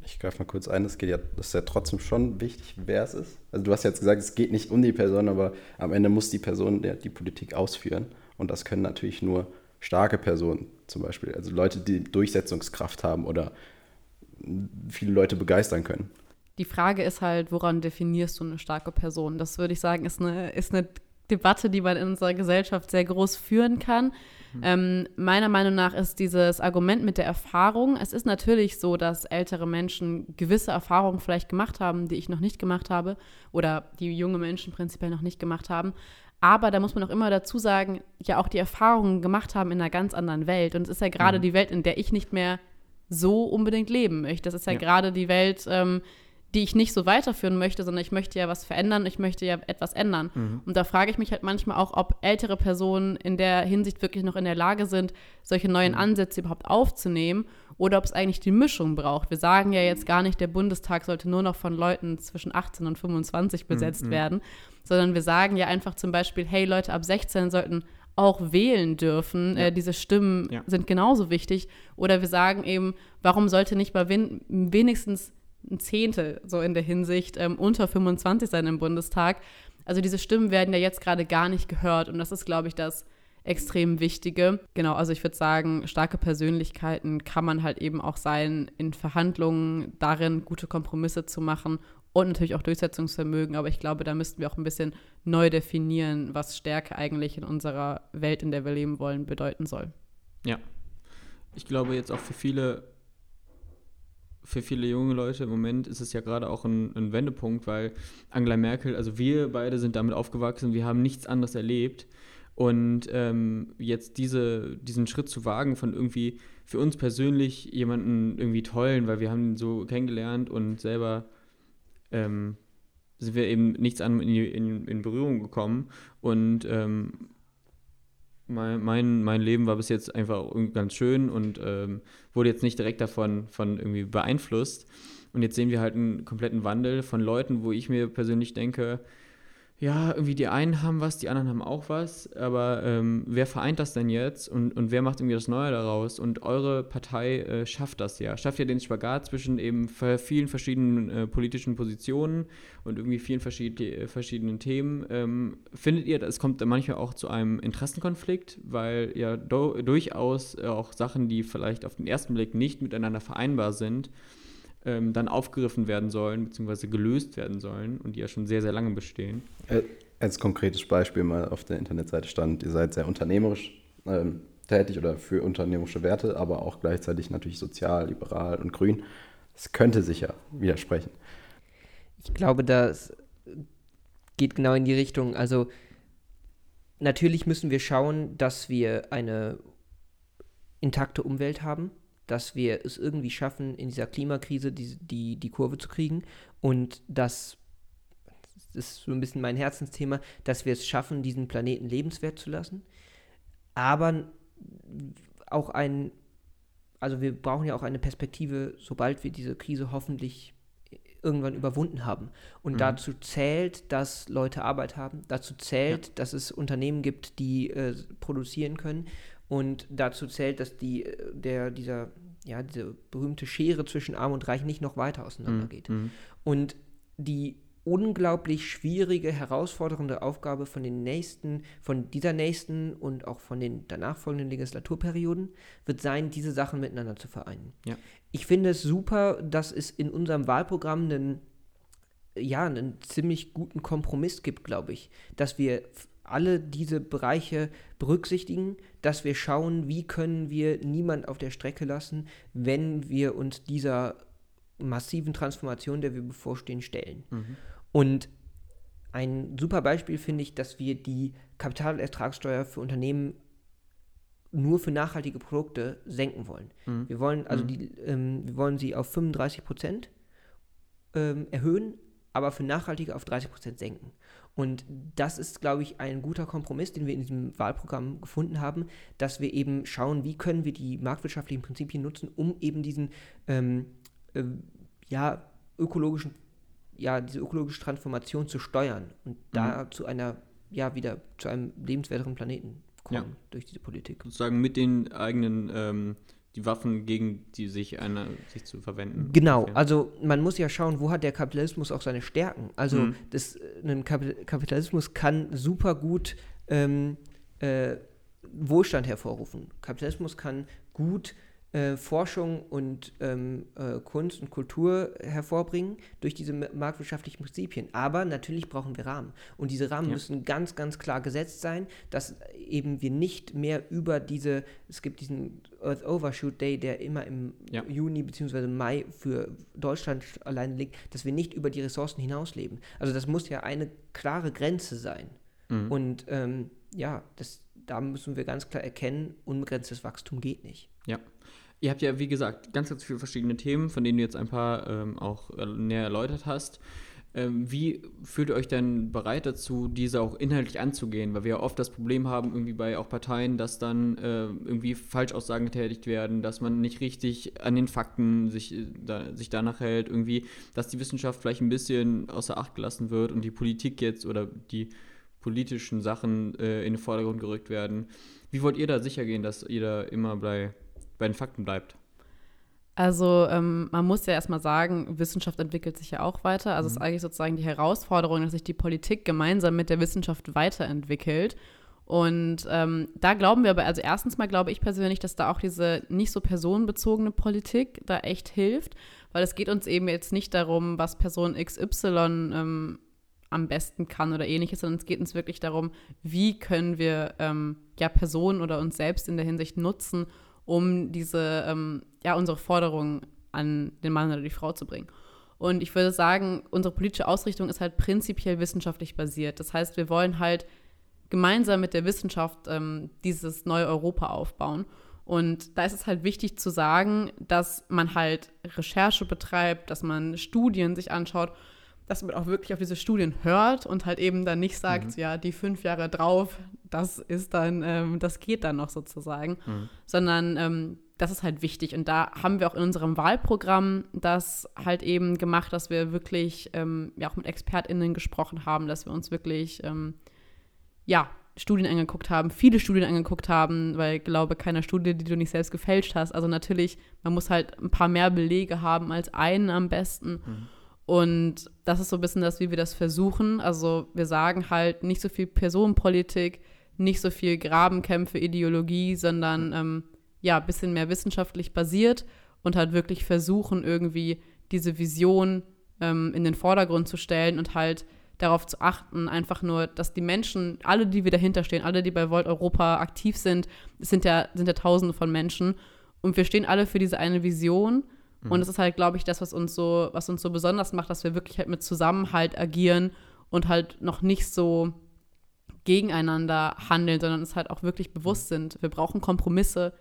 ich greife mal kurz ein, es geht ja, das ist ja trotzdem schon wichtig, wer es ist. Also du hast jetzt gesagt, es geht nicht um die Person, aber am Ende muss die Person der, die Politik ausführen. Und das können natürlich nur starke Personen zum Beispiel. Also Leute, die Durchsetzungskraft haben oder viele Leute begeistern können. Die Frage ist halt, woran definierst du eine starke Person? Das würde ich sagen, ist eine, ist eine Debatte, die man in unserer Gesellschaft sehr groß führen kann. Mhm. Ähm, meiner Meinung nach ist dieses Argument mit der Erfahrung, es ist natürlich so, dass ältere Menschen gewisse Erfahrungen vielleicht gemacht haben, die ich noch nicht gemacht habe oder die junge Menschen prinzipiell noch nicht gemacht haben. Aber da muss man auch immer dazu sagen, ja auch die Erfahrungen gemacht haben in einer ganz anderen Welt. Und es ist ja gerade mhm. die Welt, in der ich nicht mehr so unbedingt leben möchte. Das ist ja, ja. gerade die Welt, ähm, die ich nicht so weiterführen möchte, sondern ich möchte ja was verändern, ich möchte ja etwas ändern. Mhm. Und da frage ich mich halt manchmal auch, ob ältere Personen in der Hinsicht wirklich noch in der Lage sind, solche neuen mhm. Ansätze überhaupt aufzunehmen oder ob es eigentlich die Mischung braucht. Wir sagen ja jetzt gar nicht, der Bundestag sollte nur noch von Leuten zwischen 18 und 25 mhm. besetzt mhm. werden, sondern wir sagen ja einfach zum Beispiel, hey Leute ab 16 sollten auch wählen dürfen. Ja. Äh, diese Stimmen ja. sind genauso wichtig. Oder wir sagen eben, warum sollte nicht mal wen wenigstens ein Zehntel so in der Hinsicht ähm, unter 25 sein im Bundestag? Also diese Stimmen werden ja jetzt gerade gar nicht gehört und das ist, glaube ich, das extrem Wichtige. Genau, also ich würde sagen, starke Persönlichkeiten kann man halt eben auch sein in Verhandlungen, darin gute Kompromisse zu machen und natürlich auch Durchsetzungsvermögen. Aber ich glaube, da müssten wir auch ein bisschen neu definieren, was Stärke eigentlich in unserer Welt, in der wir leben wollen, bedeuten soll. Ja. Ich glaube jetzt auch für viele, für viele junge Leute im Moment ist es ja gerade auch ein, ein Wendepunkt, weil Angela Merkel, also wir beide sind damit aufgewachsen, wir haben nichts anderes erlebt. Und ähm, jetzt diese, diesen Schritt zu wagen von irgendwie für uns persönlich jemanden irgendwie tollen, weil wir haben ihn so kennengelernt und selber ähm, sind wir eben nichts an in, in, in Berührung gekommen. Und ähm, mein, mein, mein Leben war bis jetzt einfach ganz schön und ähm, wurde jetzt nicht direkt davon von irgendwie beeinflusst. Und jetzt sehen wir halt einen kompletten Wandel von Leuten, wo ich mir persönlich denke, ja, irgendwie die einen haben was, die anderen haben auch was, aber ähm, wer vereint das denn jetzt und, und wer macht irgendwie das Neue daraus? Und eure Partei äh, schafft das ja, schafft ja den Spagat zwischen eben vielen verschiedenen äh, politischen Positionen und irgendwie vielen verschied äh, verschiedenen Themen. Ähm, findet ihr, es kommt manchmal auch zu einem Interessenkonflikt, weil ja durchaus auch Sachen, die vielleicht auf den ersten Blick nicht miteinander vereinbar sind, ähm, dann aufgegriffen werden sollen, beziehungsweise gelöst werden sollen und die ja schon sehr, sehr lange bestehen. Äh, als konkretes Beispiel mal auf der Internetseite stand, ihr seid sehr unternehmerisch ähm, tätig oder für unternehmerische Werte, aber auch gleichzeitig natürlich sozial, liberal und grün. Das könnte sich ja widersprechen. Ich glaube, das geht genau in die Richtung. Also natürlich müssen wir schauen, dass wir eine intakte Umwelt haben dass wir es irgendwie schaffen, in dieser Klimakrise die, die, die Kurve zu kriegen und dass ist so ein bisschen mein Herzensthema, dass wir es schaffen, diesen Planeten lebenswert zu lassen. Aber auch ein, also wir brauchen ja auch eine Perspektive, sobald wir diese Krise hoffentlich irgendwann überwunden haben. Und mhm. dazu zählt, dass Leute Arbeit haben, dazu zählt, ja. dass es Unternehmen gibt, die äh, produzieren können. Und dazu zählt, dass die, äh, der, dieser, ja, diese berühmte Schere zwischen Arm und Reich nicht noch weiter auseinandergeht. Mhm. mhm. Und die unglaublich schwierige, herausfordernde Aufgabe von den nächsten, von dieser nächsten und auch von den danach folgenden Legislaturperioden wird sein, diese Sachen miteinander zu vereinen. Ja. Ich finde es super, dass es in unserem Wahlprogramm einen, ja, einen ziemlich guten Kompromiss gibt, glaube ich, dass wir alle diese Bereiche berücksichtigen, dass wir schauen, wie können wir niemand auf der Strecke lassen, wenn wir uns dieser massiven Transformation, der wir bevorstehen, stellen. Mhm. Und ein super Beispiel finde ich, dass wir die Kapitalertragssteuer für Unternehmen nur für nachhaltige Produkte senken wollen. Mhm. Wir wollen also mhm. die, ähm, wir wollen sie auf 35 Prozent ähm, erhöhen, aber für nachhaltige auf 30 Prozent senken. Und das ist, glaube ich, ein guter Kompromiss, den wir in diesem Wahlprogramm gefunden haben, dass wir eben schauen, wie können wir die marktwirtschaftlichen Prinzipien nutzen, um eben diesen ähm, äh, ja, ökologischen ja, diese ökologische Transformation zu steuern und mhm. da zu einer, ja, wieder zu einem lebenswerteren Planeten kommen ja. durch diese Politik. Sozusagen mit den eigenen ähm, die Waffen gegen die sich einer sich zu verwenden. Genau, ungefähr. also man muss ja schauen, wo hat der Kapitalismus auch seine Stärken. Also mhm. das, ein Kapitalismus kann super gut ähm, äh, Wohlstand hervorrufen. Kapitalismus kann gut äh, Forschung und ähm, äh, Kunst und Kultur hervorbringen durch diese marktwirtschaftlichen Prinzipien. Aber natürlich brauchen wir Rahmen. Und diese Rahmen ja. müssen ganz, ganz klar gesetzt sein, dass eben wir nicht mehr über diese, es gibt diesen Earth Overshoot Day, der immer im ja. Juni bzw. Mai für Deutschland allein liegt, dass wir nicht über die Ressourcen hinausleben. Also das muss ja eine klare Grenze sein. Mhm. Und ähm, ja, das, da müssen wir ganz klar erkennen, unbegrenztes Wachstum geht nicht. Ja. Ihr habt ja, wie gesagt, ganz, ganz viele verschiedene Themen, von denen du jetzt ein paar ähm, auch äh, näher erläutert hast. Ähm, wie fühlt ihr euch denn bereit dazu, diese auch inhaltlich anzugehen? Weil wir ja oft das Problem haben, irgendwie bei auch Parteien, dass dann äh, irgendwie Falschaussagen getätigt werden, dass man nicht richtig an den Fakten sich, äh, da, sich danach hält, irgendwie, dass die Wissenschaft vielleicht ein bisschen außer Acht gelassen wird und die Politik jetzt oder die politischen Sachen äh, in den Vordergrund gerückt werden. Wie wollt ihr da sicher gehen, dass ihr da immer bei bei den Fakten bleibt. Also ähm, man muss ja erstmal sagen, Wissenschaft entwickelt sich ja auch weiter. Also mhm. es ist eigentlich sozusagen die Herausforderung, dass sich die Politik gemeinsam mit der Wissenschaft weiterentwickelt. Und ähm, da glauben wir aber, also erstens mal glaube ich persönlich, dass da auch diese nicht so personenbezogene Politik da echt hilft, weil es geht uns eben jetzt nicht darum, was Person XY ähm, am besten kann oder ähnliches, sondern es geht uns wirklich darum, wie können wir ähm, ja Personen oder uns selbst in der Hinsicht nutzen, um diese, ähm, ja, unsere Forderungen an den Mann oder die Frau zu bringen. Und ich würde sagen, unsere politische Ausrichtung ist halt prinzipiell wissenschaftlich basiert. Das heißt, wir wollen halt gemeinsam mit der Wissenschaft ähm, dieses neue Europa aufbauen. Und da ist es halt wichtig zu sagen, dass man halt Recherche betreibt, dass man Studien sich anschaut dass man auch wirklich auf diese Studien hört und halt eben dann nicht sagt, mhm. ja, die fünf Jahre drauf, das ist dann, ähm, das geht dann noch sozusagen, mhm. sondern ähm, das ist halt wichtig. Und da haben wir auch in unserem Wahlprogramm das halt eben gemacht, dass wir wirklich ähm, ja auch mit ExpertInnen gesprochen haben, dass wir uns wirklich, ähm, ja, Studien angeguckt haben, viele Studien angeguckt haben, weil ich glaube, keine Studie, die du nicht selbst gefälscht hast. Also natürlich, man muss halt ein paar mehr Belege haben als einen am besten. Mhm. Und das ist so ein bisschen das, wie wir das versuchen. Also wir sagen halt nicht so viel Personenpolitik, nicht so viel Grabenkämpfe, Ideologie, sondern ähm, ja, ein bisschen mehr wissenschaftlich basiert und halt wirklich versuchen, irgendwie diese Vision ähm, in den Vordergrund zu stellen und halt darauf zu achten, einfach nur, dass die Menschen, alle, die wir dahinter stehen, alle, die bei Volt Europa aktiv sind, es sind ja, sind ja tausende von Menschen und wir stehen alle für diese eine Vision Mhm. Und das ist halt, glaube ich, das, was uns so, was uns so besonders macht, dass wir wirklich halt mit Zusammenhalt agieren und halt noch nicht so gegeneinander handeln, sondern es halt auch wirklich bewusst sind. Wir brauchen Kompromisse.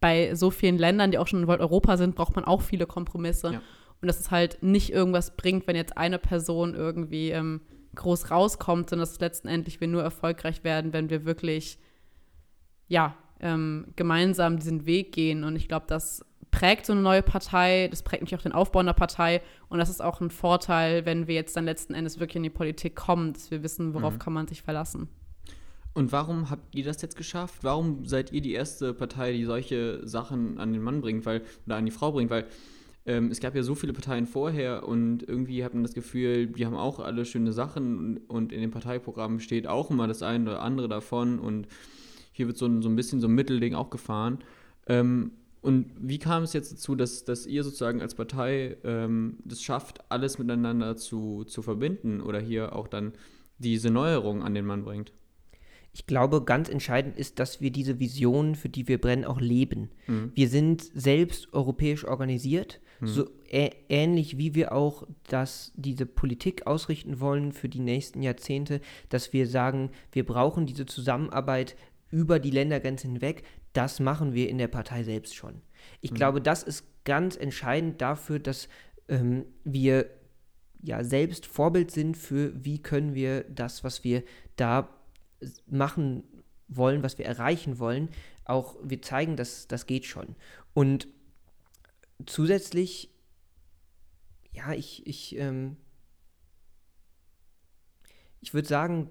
Bei so vielen Ländern, die auch schon in Europa sind, braucht man auch viele Kompromisse. Ja. Und dass es halt nicht irgendwas bringt, wenn jetzt eine Person irgendwie ähm, groß rauskommt, sondern dass letztendlich wir nur erfolgreich werden, wenn wir wirklich, ja, ähm, gemeinsam diesen Weg gehen. Und ich glaube, das prägt so eine neue Partei, das prägt natürlich auch den Aufbau einer Partei. Und das ist auch ein Vorteil, wenn wir jetzt dann letzten Endes wirklich in die Politik kommen, dass wir wissen, worauf mhm. kann man sich verlassen. Und warum habt ihr das jetzt geschafft? Warum seid ihr die erste Partei, die solche Sachen an den Mann bringt, weil, oder an die Frau bringt? Weil ähm, es gab ja so viele Parteien vorher und irgendwie hat man das Gefühl, die haben auch alle schöne Sachen und, in den Parteiprogrammen steht auch immer das eine oder andere davon und hier wird so ein, so ein bisschen so ein Mittelding auch gefahren. Ähm, und wie kam es jetzt dazu, dass, dass ihr sozusagen als Partei ähm, das schafft, alles miteinander zu, zu verbinden oder hier auch dann diese Neuerung an den Mann bringt? Ich glaube, ganz entscheidend ist, dass wir diese Vision, für die wir brennen, auch leben. Mhm. Wir sind selbst europäisch organisiert, mhm. so ähnlich wie wir auch das, diese Politik ausrichten wollen für die nächsten Jahrzehnte, dass wir sagen, wir brauchen diese Zusammenarbeit über die Ländergrenze hinweg, das machen wir in der Partei selbst schon. Ich mhm. glaube, das ist ganz entscheidend dafür, dass ähm, wir ja selbst Vorbild sind für, wie können wir das, was wir da machen wollen, was wir erreichen wollen, auch wir zeigen, dass das geht schon. Und zusätzlich, ja, ich, ich, ähm, ich würde sagen,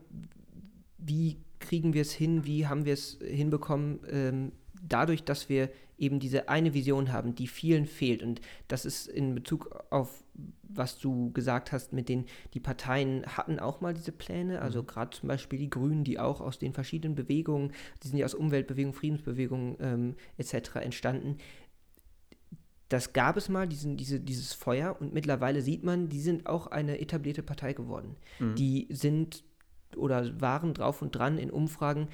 wie kriegen wir es hin, wie haben wir es hinbekommen, ähm, dadurch, dass wir eben diese eine Vision haben, die vielen fehlt. Und das ist in Bezug auf, was du gesagt hast, mit den, die Parteien hatten auch mal diese Pläne, also mhm. gerade zum Beispiel die Grünen, die auch aus den verschiedenen Bewegungen, die sind ja aus Umweltbewegungen, Friedensbewegungen ähm, etc. entstanden. Das gab es mal, diesen, diese, dieses Feuer, und mittlerweile sieht man, die sind auch eine etablierte Partei geworden. Mhm. Die sind oder waren drauf und dran, in Umfragen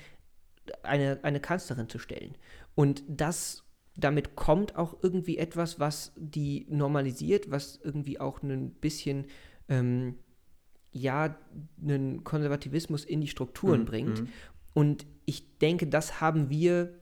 eine, eine Kanzlerin zu stellen. Und das, damit kommt auch irgendwie etwas, was die normalisiert, was irgendwie auch ein bisschen, ähm, ja, einen Konservativismus in die Strukturen mhm. bringt. Mhm. Und ich denke, das haben wir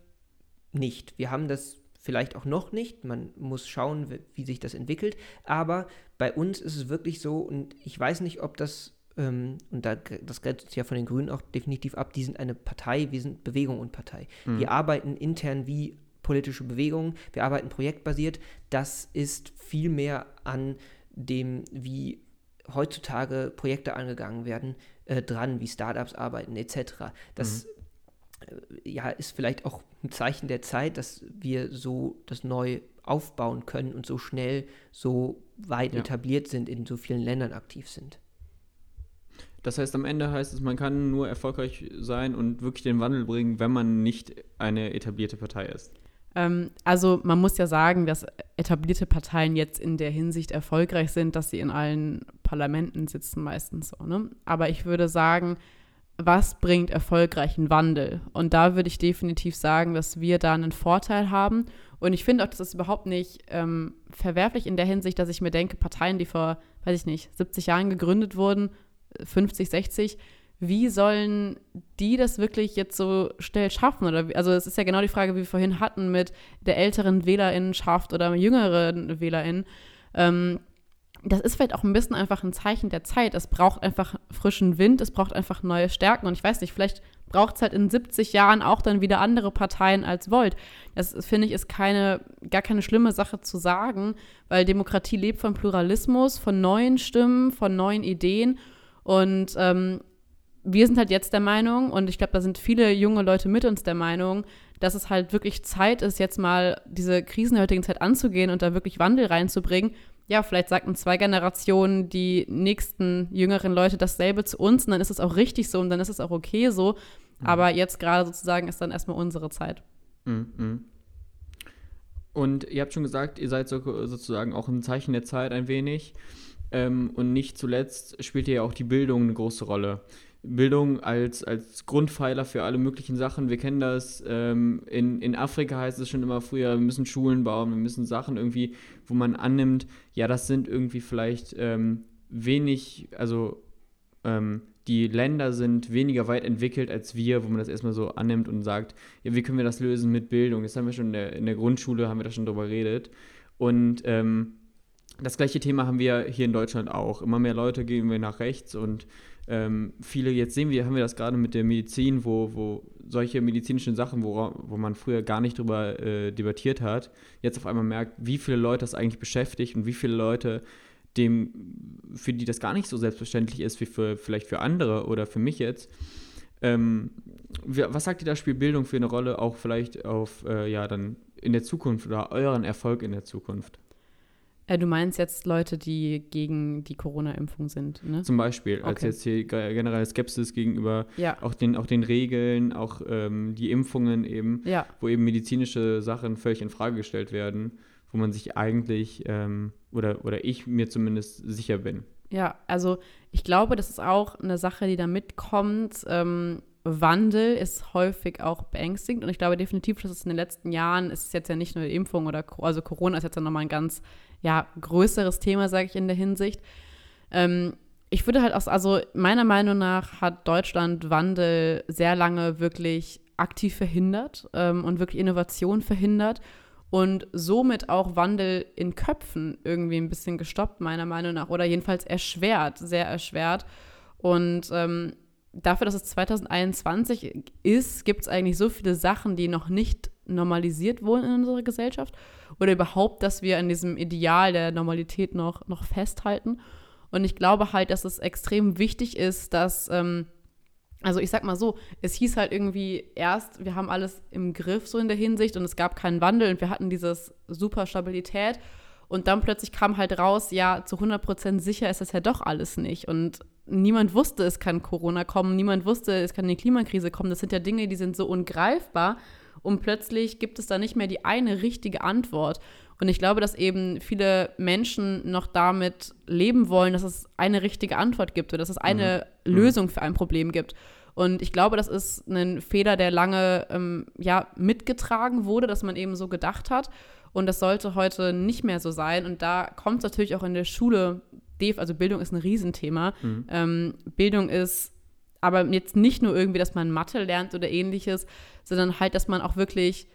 nicht. Wir haben das vielleicht auch noch nicht. Man muss schauen, wie, wie sich das entwickelt. Aber bei uns ist es wirklich so, und ich weiß nicht, ob das ähm, und da, das grenzt uns ja von den Grünen auch definitiv ab, die sind eine Partei, wir sind Bewegung und Partei. Mhm. Wir arbeiten intern wie politische Bewegungen, wir arbeiten projektbasiert. Das ist viel mehr an dem, wie heutzutage Projekte angegangen werden, äh, dran, wie Startups arbeiten, etc. Das mhm. äh, ja, ist vielleicht auch ein Zeichen der Zeit, dass wir so das neu aufbauen können und so schnell, so weit ja. etabliert sind, in so vielen Ländern aktiv sind. Das heißt, am Ende heißt es, man kann nur erfolgreich sein und wirklich den Wandel bringen, wenn man nicht eine etablierte Partei ist. Ähm, also man muss ja sagen, dass etablierte Parteien jetzt in der Hinsicht erfolgreich sind, dass sie in allen Parlamenten sitzen meistens so. Ne? Aber ich würde sagen, was bringt erfolgreichen Wandel? Und da würde ich definitiv sagen, dass wir da einen Vorteil haben. Und ich finde auch, das überhaupt nicht ähm, verwerflich in der Hinsicht, dass ich mir denke, Parteien, die vor, weiß ich nicht, 70 Jahren gegründet wurden, 50, 60, wie sollen die das wirklich jetzt so schnell schaffen? Oder also es ist ja genau die Frage, wie wir vorhin hatten mit der älteren Wählerinnenschaft oder jüngeren Wählerinnen. Ähm, das ist vielleicht auch ein bisschen einfach ein Zeichen der Zeit. Es braucht einfach frischen Wind, es braucht einfach neue Stärken. Und ich weiß nicht, vielleicht braucht es halt in 70 Jahren auch dann wieder andere Parteien als Volt. Das finde ich ist keine, gar keine schlimme Sache zu sagen, weil Demokratie lebt von Pluralismus, von neuen Stimmen, von neuen Ideen. Und ähm, wir sind halt jetzt der Meinung, und ich glaube, da sind viele junge Leute mit uns der Meinung, dass es halt wirklich Zeit ist, jetzt mal diese Krisen der heutigen Zeit anzugehen und da wirklich Wandel reinzubringen. Ja, vielleicht sagten zwei Generationen die nächsten jüngeren Leute dasselbe zu uns und dann ist es auch richtig so und dann ist es auch okay so. Mhm. Aber jetzt gerade sozusagen ist dann erstmal unsere Zeit. Mhm. Und ihr habt schon gesagt, ihr seid so, sozusagen auch ein Zeichen der Zeit ein wenig. Ähm, und nicht zuletzt spielt ja auch die Bildung eine große Rolle. Bildung als, als Grundpfeiler für alle möglichen Sachen. Wir kennen das. Ähm, in, in Afrika heißt es schon immer früher, wir müssen Schulen bauen, wir müssen Sachen irgendwie, wo man annimmt, ja, das sind irgendwie vielleicht ähm, wenig, also ähm, die Länder sind weniger weit entwickelt als wir, wo man das erstmal so annimmt und sagt, ja, wie können wir das lösen mit Bildung? Das haben wir schon in der, in der Grundschule, haben wir da schon drüber geredet. Und ähm, das gleiche Thema haben wir hier in Deutschland auch. Immer mehr Leute gehen wir nach rechts und ähm, viele, jetzt sehen wir, haben wir das gerade mit der Medizin, wo, wo solche medizinischen Sachen, wo, wo man früher gar nicht drüber äh, debattiert hat, jetzt auf einmal merkt, wie viele Leute das eigentlich beschäftigt und wie viele Leute dem, für die das gar nicht so selbstverständlich ist wie für vielleicht für andere oder für mich jetzt. Ähm, was sagt ihr da, spielt Bildung für eine Rolle, auch vielleicht auf, äh, ja, dann in der Zukunft oder euren Erfolg in der Zukunft? Äh, du meinst jetzt Leute, die gegen die Corona-Impfung sind, ne? Zum Beispiel, Okay. als jetzt hier ge- generell Skepsis gegenüber Ja, auch den, auch den Regeln, auch ähm, die Impfungen eben, ja. wo eben medizinische Sachen völlig in Frage gestellt werden, wo man sich eigentlich, ähm, oder, oder ich mir zumindest sicher bin. Ja, also ich glaube, das ist auch eine Sache, die da mitkommt. Ähm, Wandel ist häufig auch beängstigend und ich glaube definitiv, dass es in den letzten Jahren, es ist jetzt ja nicht nur die Impfung oder, also Corona ist jetzt ja nochmal ein ganz, ja, größeres Thema, sage ich in der Hinsicht. Ähm, ich würde halt auch, also meiner Meinung nach hat Deutschland Wandel sehr lange wirklich aktiv verhindert ähm, und wirklich Innovation verhindert und somit auch Wandel in Köpfen irgendwie ein bisschen gestoppt, meiner Meinung nach, oder jedenfalls erschwert, sehr erschwert. Und ähm, dafür, dass es 2021 ist, gibt es eigentlich so viele Sachen, die noch nicht normalisiert wurden in unserer Gesellschaft oder überhaupt, dass wir an diesem Ideal der Normalität noch, noch festhalten. Und ich glaube halt, dass es extrem wichtig ist, dass, ähm, also ich sag mal so, es hieß halt irgendwie erst, wir haben alles im Griff so in der Hinsicht und es gab keinen Wandel und wir hatten dieses super Stabilität. Und dann plötzlich kam halt raus, ja, zu 100% sicher ist das ja doch alles nicht. Und niemand wusste, es kann Corona kommen, niemand wusste, es kann eine Klimakrise kommen. Das sind ja Dinge, die sind so ungreifbar. Und plötzlich gibt es da nicht mehr die eine richtige Antwort. Und ich glaube, dass eben viele Menschen noch damit leben wollen, dass es eine richtige Antwort gibt oder dass es eine Lösung für ein Problem gibt. Und ich glaube, das ist ein Fehler, der lange ähm, ja, mitgetragen wurde, dass man eben so gedacht hat. Und das sollte heute nicht mehr so sein. Und da kommt es natürlich auch in der Schule, def- also Bildung ist ein Riesenthema. Ähm, Bildung ist aber jetzt nicht nur irgendwie, dass man Mathe lernt oder ähnliches, sondern halt, dass man auch wirklich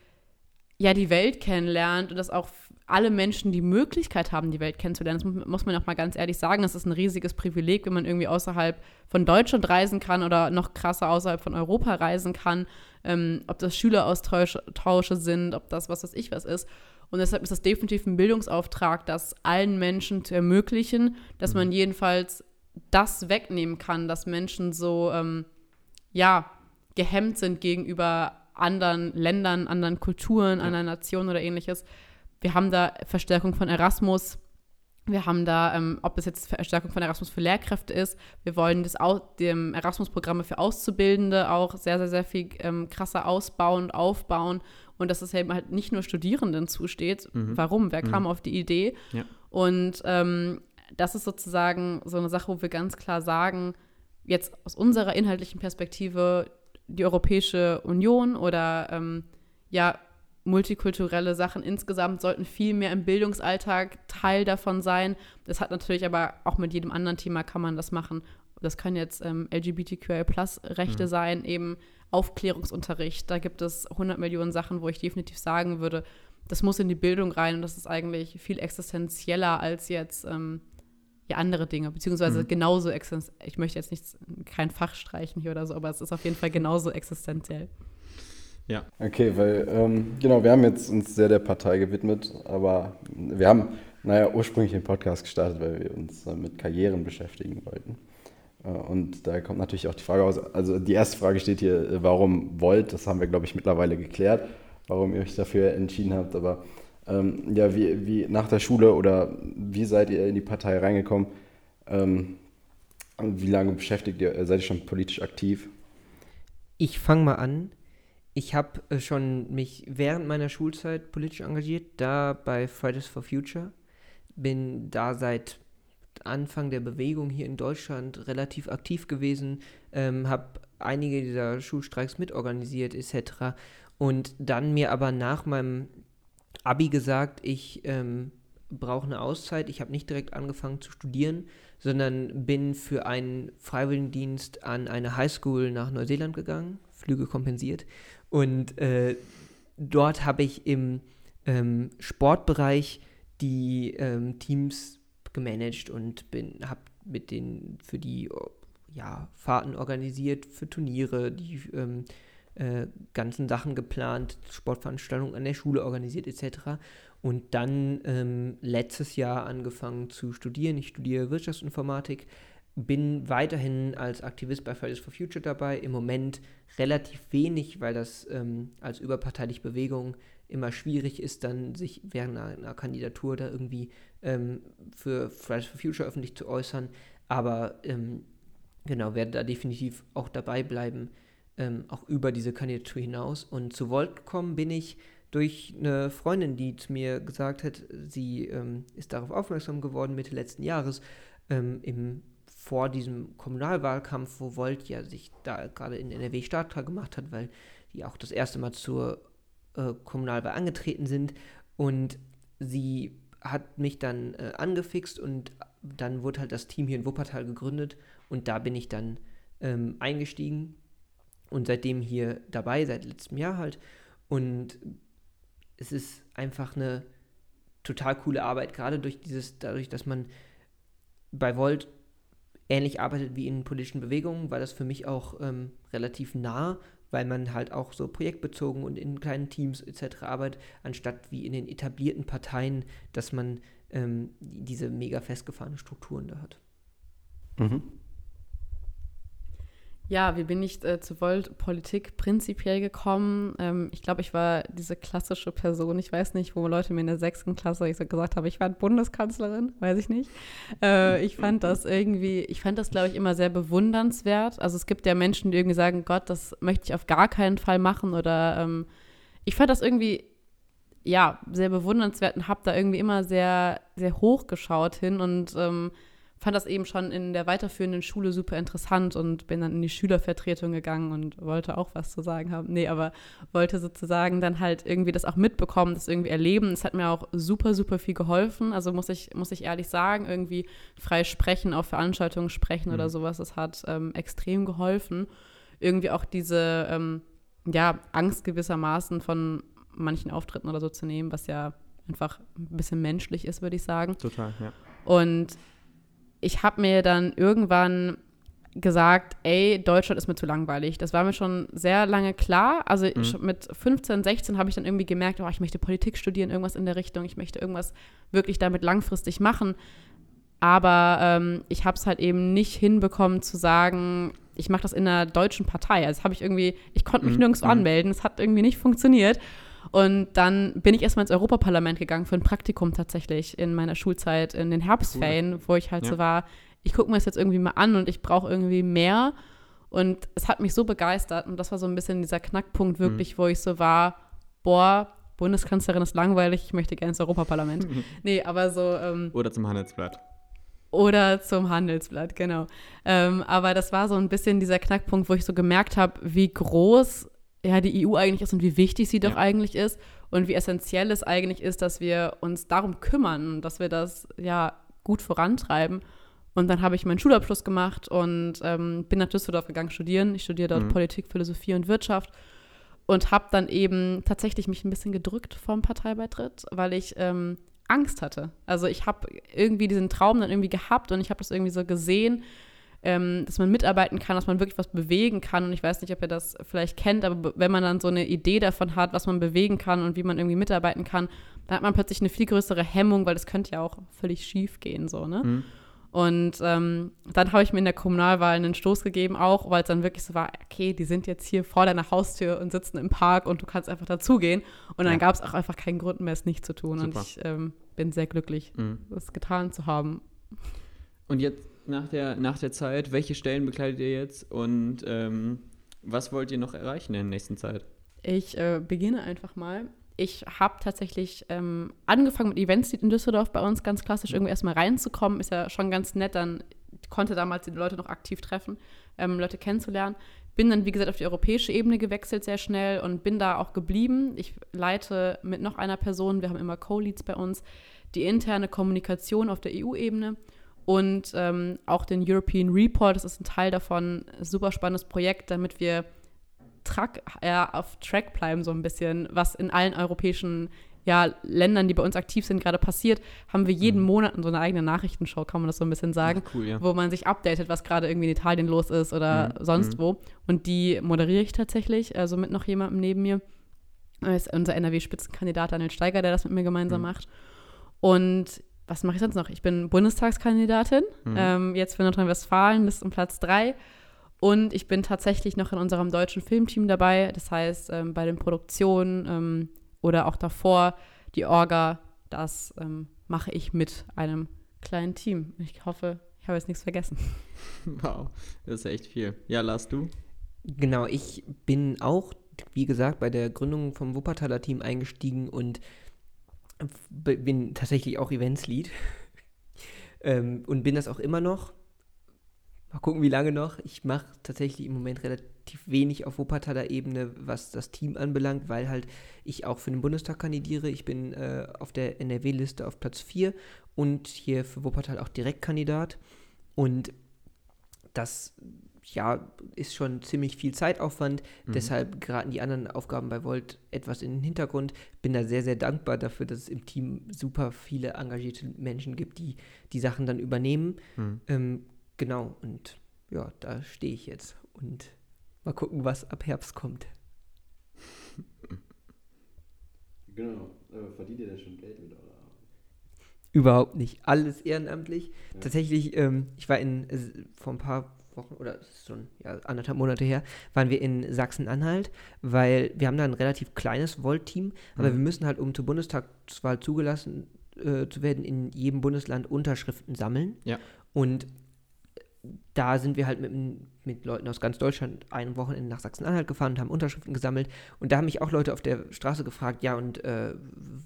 ja die Welt kennenlernt und dass auch alle Menschen die Möglichkeit haben, die Welt kennenzulernen. Das mu- muss man auch mal ganz ehrlich sagen. Das ist ein riesiges Privileg, wenn man irgendwie außerhalb von Deutschland reisen kann oder noch krasser außerhalb von Europa reisen kann. Ähm, ob das Schüleraustausche Tausche sind, ob das was weiß ich was ist. Und deshalb ist das definitiv ein Bildungsauftrag, das allen Menschen zu ermöglichen, dass man jedenfalls das wegnehmen kann, dass Menschen so, ähm, ja, gehemmt sind gegenüber anderen Ländern, anderen Kulturen, anderen Nationen oder ähnliches. Wir haben da Verstärkung von Erasmus. Wir haben da, ähm, ob es jetzt Verstärkung von Erasmus für Lehrkräfte ist. Wir wollen das dem Erasmus-Programme für Auszubildende auch sehr, sehr, sehr viel ähm, krasser ausbauen und aufbauen. Und dass es eben halt nicht nur Studierenden zusteht. Warum? Wer kam auf die Idee? Ja. Und ähm, das ist sozusagen so eine Sache, wo wir ganz klar sagen, jetzt aus unserer inhaltlichen Perspektive, die Europäische Union oder ähm, ja, multikulturelle Sachen insgesamt sollten viel mehr im Bildungsalltag Teil davon sein. Das hat natürlich aber auch mit jedem anderen Thema kann man das machen. Das können jetzt ähm, LGBTQI-Plus-Rechte sein, eben Aufklärungsunterricht. Da gibt es 100 Millionen Sachen, wo ich definitiv sagen würde, das muss in die Bildung rein und das ist eigentlich viel existenzieller als jetzt ähm, ja, andere Dinge, beziehungsweise genauso existenziell. Ich möchte jetzt nicht kein Fach streichen hier oder so, aber es ist auf jeden Fall genauso existenziell. Ja. Okay, weil, ähm, genau, wir haben jetzt uns sehr der Partei gewidmet, aber wir haben, naja, ursprünglich den Podcast gestartet, weil wir uns äh, mit Karrieren beschäftigen wollten. Äh, und da kommt natürlich auch die Frage aus, also die erste Frage steht hier, äh, warum wollt, das haben wir, glaube ich, mittlerweile geklärt, warum ihr euch dafür entschieden habt, aber ähm, ja, wie, wie nach der Schule oder wie seid ihr in die Partei reingekommen? Ähm, wie lange beschäftigt ihr, seid ihr schon politisch aktiv? Ich fange mal an. Ich habe äh, schon mich während meiner Schulzeit politisch engagiert, da bei Fridays for Future. Bin da seit Anfang der Bewegung hier in Deutschland relativ aktiv gewesen, ähm, habe einige dieser Schulstreiks mitorganisiert etc. Und dann mir aber nach meinem Abi gesagt, ich ähm, brauche eine Auszeit. Ich habe nicht direkt angefangen zu studieren, sondern bin für einen Freiwilligendienst an eine Highschool nach Neuseeland gegangen, Flüge kompensiert. Und äh, dort habe ich im ähm, Sportbereich die ähm, Teams gemanagt und bin, habe mit denen für die ja, Fahrten organisiert, für Turniere, die ähm, äh, ganzen Sachen geplant, Sportveranstaltungen an der Schule organisiert etc. Und dann ähm, letztes Jahr angefangen zu studieren. Ich studiere Wirtschaftsinformatik, bin weiterhin als Aktivist bei Fridays for Future dabei. Im Moment relativ wenig, weil das ähm, als überparteiliche Bewegung immer schwierig ist, dann sich während einer Kandidatur da irgendwie ähm, für Fridays for Future öffentlich zu äußern. Aber ähm, genau, werde da definitiv auch dabei bleiben, ähm, auch über diese Kandidatur hinaus. Und zu Volt gekommen bin ich durch eine Freundin, die zu mir gesagt hat, sie ähm, ist darauf aufmerksam geworden Mitte letzten Jahres, ähm, im, vor diesem Kommunalwahlkampf, wo Volt ja sich da gerade in NRW startklar gemacht hat, weil die auch das erste Mal zur äh, Kommunalwahl angetreten sind. Und sie hat mich dann äh, angefixt und dann wurde halt das Team hier in Wuppertal gegründet und da bin ich dann ähm, eingestiegen und seitdem hier dabei, seit letztem Jahr halt. Und es ist einfach eine total coole Arbeit, gerade durch dieses, dadurch, dass man bei Volt ähnlich arbeitet wie in politischen Bewegungen, war das für mich auch ähm, relativ nah, weil man halt auch so projektbezogen und in kleinen Teams etc. arbeitet, anstatt wie in den etablierten Parteien, dass man ähm, diese mega festgefahrenen Strukturen da hat. Mhm. Ja, wie bin ich äh, zu Politik prinzipiell gekommen? Ähm, ich glaube, ich war diese klassische Person, ich weiß nicht, wo Leute mir in der sechsten Klasse gesagt haben, ich war Bundeskanzlerin, weiß ich nicht. Äh, ich fand das irgendwie, ich fand das, glaube ich, immer sehr bewundernswert. Also es gibt ja Menschen, die irgendwie sagen, Gott, das möchte ich auf gar keinen Fall machen oder ähm, ich fand das irgendwie, ja, sehr bewundernswert und habe da irgendwie immer sehr, sehr hoch geschaut hin und ähm, fand das eben schon in der weiterführenden Schule super interessant und bin dann in die Schülervertretung gegangen und wollte auch was zu sagen haben. Nee, aber wollte sozusagen dann halt irgendwie das auch mitbekommen, das irgendwie erleben. Es hat mir auch super, super viel geholfen. Also muss ich, muss ich ehrlich sagen, irgendwie frei sprechen, auf Veranstaltungen sprechen mhm. oder sowas, das hat ähm, extrem geholfen. Irgendwie auch diese, ähm, ja, Angst gewissermaßen von manchen Auftritten oder so zu nehmen, was ja einfach ein bisschen menschlich ist, würde ich sagen. Total, ja. Und ich habe mir dann irgendwann gesagt, ey, Deutschland ist mir zu langweilig. Das war mir schon sehr lange klar. Also mhm. mit 15, 16 habe ich dann irgendwie gemerkt, oh, ich möchte Politik studieren, irgendwas in der Richtung, ich möchte irgendwas wirklich damit langfristig machen. Aber ähm, ich habe es halt eben nicht hinbekommen zu sagen, ich mache das in einer deutschen Partei. Also habe ich irgendwie, ich konnte mich mhm. nirgendwo mhm. anmelden, es hat irgendwie nicht funktioniert. Und dann bin ich erstmal ins Europaparlament gegangen für ein Praktikum tatsächlich in meiner Schulzeit, in den Herbstferien, cool. wo ich halt ja. so war, ich gucke mir das jetzt irgendwie mal an und ich brauche irgendwie mehr. Und es hat mich so begeistert und das war so ein bisschen dieser Knackpunkt wirklich, mhm. wo ich so war, boah, Bundeskanzlerin ist langweilig, ich möchte gerne ins Europaparlament. Mhm. Nee, aber so. Ähm, oder zum Handelsblatt. Oder zum Handelsblatt, genau. Ähm, aber das war so ein bisschen dieser Knackpunkt, wo ich so gemerkt habe, wie groß ja, die EU eigentlich ist und wie wichtig sie doch ja. eigentlich ist und wie essentiell es eigentlich ist, dass wir uns darum kümmern, dass wir das ja gut vorantreiben. Und dann habe ich meinen Schulabschluss gemacht und ähm, bin nach Düsseldorf gegangen studieren. Ich studiere dort mhm. Politik, Philosophie und Wirtschaft und habe dann eben tatsächlich mich ein bisschen gedrückt vom Parteibeitritt, weil ich ähm, Angst hatte. Also ich habe irgendwie diesen Traum dann irgendwie gehabt und ich habe das irgendwie so gesehen, ähm, dass man mitarbeiten kann, dass man wirklich was bewegen kann. Und ich weiß nicht, ob ihr das vielleicht kennt, aber wenn man dann so eine Idee davon hat, was man bewegen kann und wie man irgendwie mitarbeiten kann, dann hat man plötzlich eine viel größere Hemmung, weil das könnte ja auch völlig schief gehen, so, ne? Mhm. Und ähm, dann habe ich mir in der Kommunalwahl einen Stoß gegeben, auch weil es dann wirklich so war, okay, die sind jetzt hier vor deiner Haustür und sitzen im Park und du kannst einfach dazugehen. Und dann ja. gab es auch einfach keinen Grund mehr, es nicht zu tun. Super. Und ich ähm, bin sehr glücklich, mhm. das getan zu haben. Und jetzt nach der, nach der Zeit? Welche Stellen bekleidet ihr jetzt und ähm, was wollt ihr noch erreichen in der nächsten Zeit? Ich äh, beginne einfach mal. Ich habe tatsächlich ähm, angefangen mit Events in Düsseldorf bei uns ganz klassisch irgendwie erstmal reinzukommen. Ist ja schon ganz nett, dann konnte damals die Leute noch aktiv treffen, ähm, Leute kennenzulernen. Bin dann, wie gesagt, auf die europäische Ebene gewechselt sehr schnell und bin da auch geblieben. Ich leite mit noch einer Person, wir haben immer Co-Leads bei uns, die interne Kommunikation auf der EU-Ebene und ähm, auch den European Report. Das ist ein Teil davon. Super spannendes Projekt, damit wir Track, äh, auf Track bleiben, so ein bisschen, was in allen europäischen ja, Ländern, die bei uns aktiv sind, gerade passiert, haben wir jeden mhm. Monat so eine eigene Nachrichtenshow, kann man das so ein bisschen sagen, Ach, cool, ja. wo man sich updatet, was gerade irgendwie in Italien los ist oder mhm. sonst mhm. wo. Und die moderiere ich tatsächlich, also mit noch jemandem neben mir. Das ist unser NRW-Spitzenkandidat Daniel Steiger, der das mit mir gemeinsam mhm. macht. Und was mache ich sonst noch? Ich bin Bundestagskandidatin, mhm. ähm, jetzt für Nordrhein-Westfalen, das ist um Platz drei. Und ich bin tatsächlich noch in unserem deutschen Filmteam dabei. Das heißt, ähm, bei den Produktionen ähm, oder auch davor die Orga, das ähm, mache ich mit einem kleinen Team. Ich hoffe, ich habe jetzt nichts vergessen. Wow, das ist echt viel. Ja, Lars, du? Genau, ich bin auch, wie gesagt, bei der Gründung vom Wuppertaler Team eingestiegen und bin tatsächlich auch Eventslead ähm, und bin das auch immer noch. Mal gucken, wie lange noch. Ich mache tatsächlich im Moment relativ wenig auf Wuppertaler Ebene, was das Team anbelangt, weil halt ich auch für den Bundestag kandidiere. Ich bin äh, auf der NRW-Liste auf Platz 4 und hier für Wuppertal auch Direktkandidat. Und das ja, ist schon ziemlich viel Zeitaufwand. Mhm. Deshalb geraten die anderen Aufgaben bei Volt etwas in den Hintergrund. Bin da sehr, sehr dankbar dafür, dass es im Team super viele engagierte Menschen gibt, die die Sachen dann übernehmen. Mhm. Ähm, genau, und ja, da stehe ich jetzt. Und mal gucken, was ab Herbst kommt. Genau. Aber verdient ihr denn schon Geld mit eurer Arbeit? Überhaupt nicht. Alles ehrenamtlich. Ja. Tatsächlich, ähm, ich war in, äh, vor ein paar Wochen oder schon ja, anderthalb Monate her, waren wir in Sachsen-Anhalt, weil wir haben da ein relativ kleines Volt-Team, aber mhm. wir müssen halt, um zur Bundestagswahl zugelassen äh, zu werden, in jedem Bundesland Unterschriften sammeln. Ja. Und da sind wir halt mit, mit Leuten aus ganz Deutschland ein Wochenende nach Sachsen-Anhalt gefahren und haben Unterschriften gesammelt. Und da haben mich auch Leute auf der Straße gefragt, ja, und äh,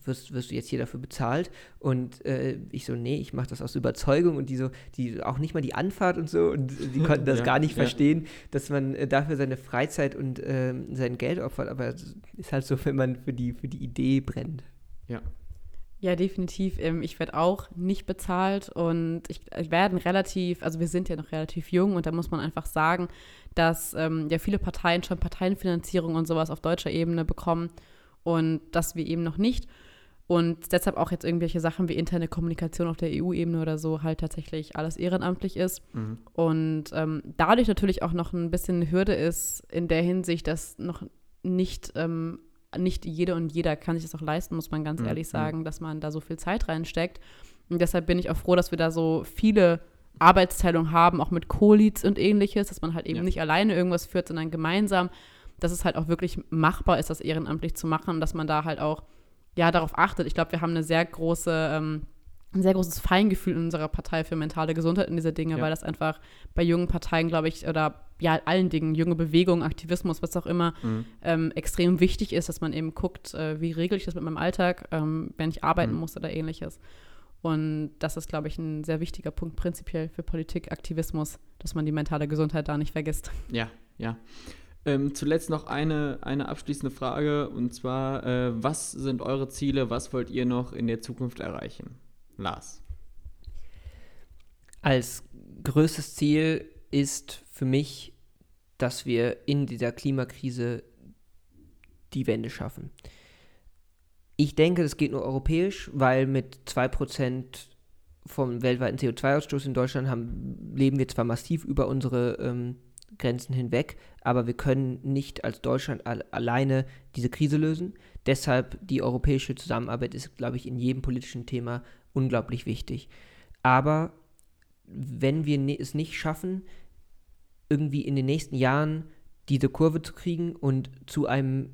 wirst, wirst du jetzt hier dafür bezahlt? Und äh, ich so, nee, ich mache das aus Überzeugung. Und die so, die auch nicht mal die Anfahrt und so, und die konnten das ja, gar nicht ja. verstehen, dass man äh, dafür seine Freizeit und ähm, sein Geld opfert. Aber es ist halt so, wenn man für die, für die Idee brennt. Ja, ja, definitiv. Ähm, ich werde auch nicht bezahlt und ich, ich werde relativ, also wir sind ja noch relativ jung und da muss man einfach sagen, dass ähm, ja viele Parteien schon Parteienfinanzierung und sowas auf deutscher Ebene bekommen und dass wir eben noch nicht. Und deshalb auch jetzt irgendwelche Sachen wie interne Kommunikation auf der EU-Ebene oder so halt tatsächlich alles ehrenamtlich ist. Mhm. Und ähm, dadurch natürlich auch noch ein bisschen eine Hürde ist in der Hinsicht, dass noch nicht ähm, nicht jede und jeder kann sich das auch leisten, muss man ganz mhm. ehrlich sagen, dass man da so viel Zeit reinsteckt. Und deshalb bin ich auch froh, dass wir da so viele Arbeitsteilungen haben, auch mit Co-Leads und ähnliches, dass man halt eben ja. nicht alleine irgendwas führt, sondern gemeinsam, dass es halt auch wirklich machbar ist, das ehrenamtlich zu machen und dass man da halt auch ja darauf achtet. Ich glaube, wir haben eine sehr große ähm, ein sehr großes Feingefühl in unserer Partei für mentale Gesundheit in diese Dinge, ja. weil das einfach bei jungen Parteien, glaube ich, oder ja, allen Dingen, junge Bewegungen, Aktivismus, was auch immer, mhm. ähm, extrem wichtig ist, dass man eben guckt, äh, wie regel ich das mit meinem Alltag, ähm, wenn ich arbeiten mhm. muss oder ähnliches. Und das ist, glaube ich, ein sehr wichtiger Punkt prinzipiell für Politik, Aktivismus, dass man die mentale Gesundheit da nicht vergisst. Ja, ja. Ähm, zuletzt noch eine, eine abschließende Frage und zwar, äh, was sind eure Ziele, was wollt ihr noch in der Zukunft erreichen? Lars. Als größtes Ziel ist für mich, dass wir in dieser Klimakrise die Wende schaffen. Ich denke, das geht nur europäisch, weil mit 2% vom weltweiten CO2-Ausstoß in Deutschland haben, leben wir zwar massiv über unsere ähm, Grenzen hinweg, aber wir können nicht als Deutschland al alleine diese Krise lösen. Deshalb die europäische Zusammenarbeit ist, glaube ich, in jedem politischen Thema unglaublich wichtig. Aber wenn wir ne-, es nicht schaffen, irgendwie in den nächsten Jahren diese Kurve zu kriegen und zu einem,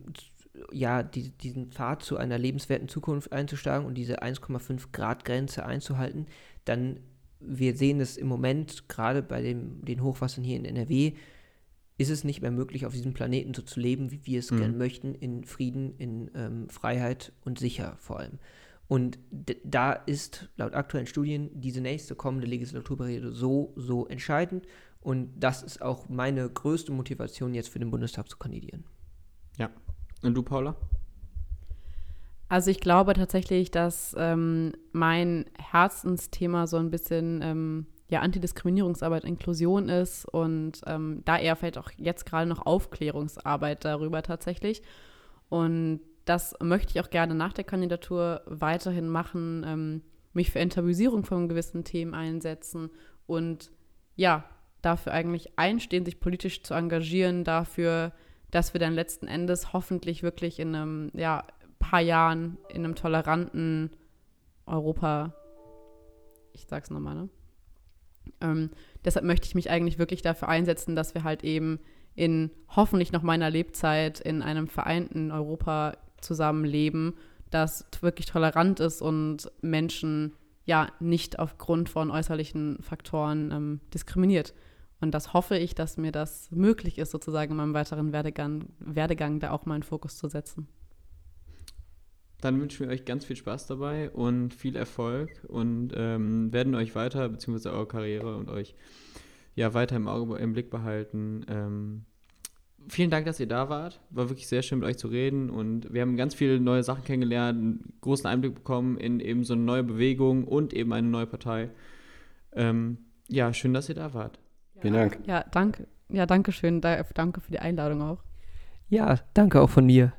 ja, die, diesen Pfad zu einer lebenswerten Zukunft einzusteigen und diese 1,5 Grad Grenze einzuhalten, dann, wir sehen es im Moment, gerade bei dem, den Hochwassern hier in NRW, ist es nicht mehr möglich, auf diesem Planeten so zu leben, wie wir es mhm. gerne möchten, in Frieden, in ähm, Freiheit und sicher vor allem. Und da ist laut aktuellen Studien diese nächste kommende Legislaturperiode so, so entscheidend. Und das ist auch meine größte Motivation, jetzt für den Bundestag zu kandidieren. Ja. Und du, Paula? Also ich glaube tatsächlich, dass ähm, mein Herzensthema so ein bisschen ähm, ja, Antidiskriminierungsarbeit, Inklusion ist und ähm, da eher vielleicht auch jetzt gerade noch Aufklärungsarbeit darüber tatsächlich. Und das möchte ich auch gerne nach der Kandidatur weiterhin machen, ähm, mich für Enttabuisierung von gewissen Themen einsetzen und ja, dafür eigentlich einstehen, sich politisch zu engagieren, dafür, dass wir dann letzten Endes hoffentlich wirklich in einem ja, paar Jahren in einem toleranten Europa, ich sag's nochmal, ne? Ähm, deshalb möchte ich mich eigentlich wirklich dafür einsetzen, dass wir halt eben in hoffentlich noch meiner Lebzeit in einem vereinten Europa zusammenleben, das wirklich tolerant ist und Menschen ja nicht aufgrund von äußerlichen Faktoren ähm, diskriminiert. Und das hoffe ich, dass mir das möglich ist, sozusagen in meinem weiteren Werdegang, Werdegang da auch mal einen Fokus zu setzen. Dann wünschen wir euch ganz viel Spaß dabei und viel Erfolg und ähm, werden euch weiter, beziehungsweise eure Karriere und euch ja weiter im Auge, im Blick behalten. Ähm, vielen Dank, dass ihr da wart. War wirklich sehr schön mit euch zu reden und wir haben ganz viele neue Sachen kennengelernt, einen großen Einblick bekommen in eben so eine neue Bewegung und eben eine neue Partei. Ähm, ja, schön, dass ihr da wart. Vielen Dank. Ja, danke. Ja, danke schön. Da, danke für die Einladung auch. Ja, danke auch von mir.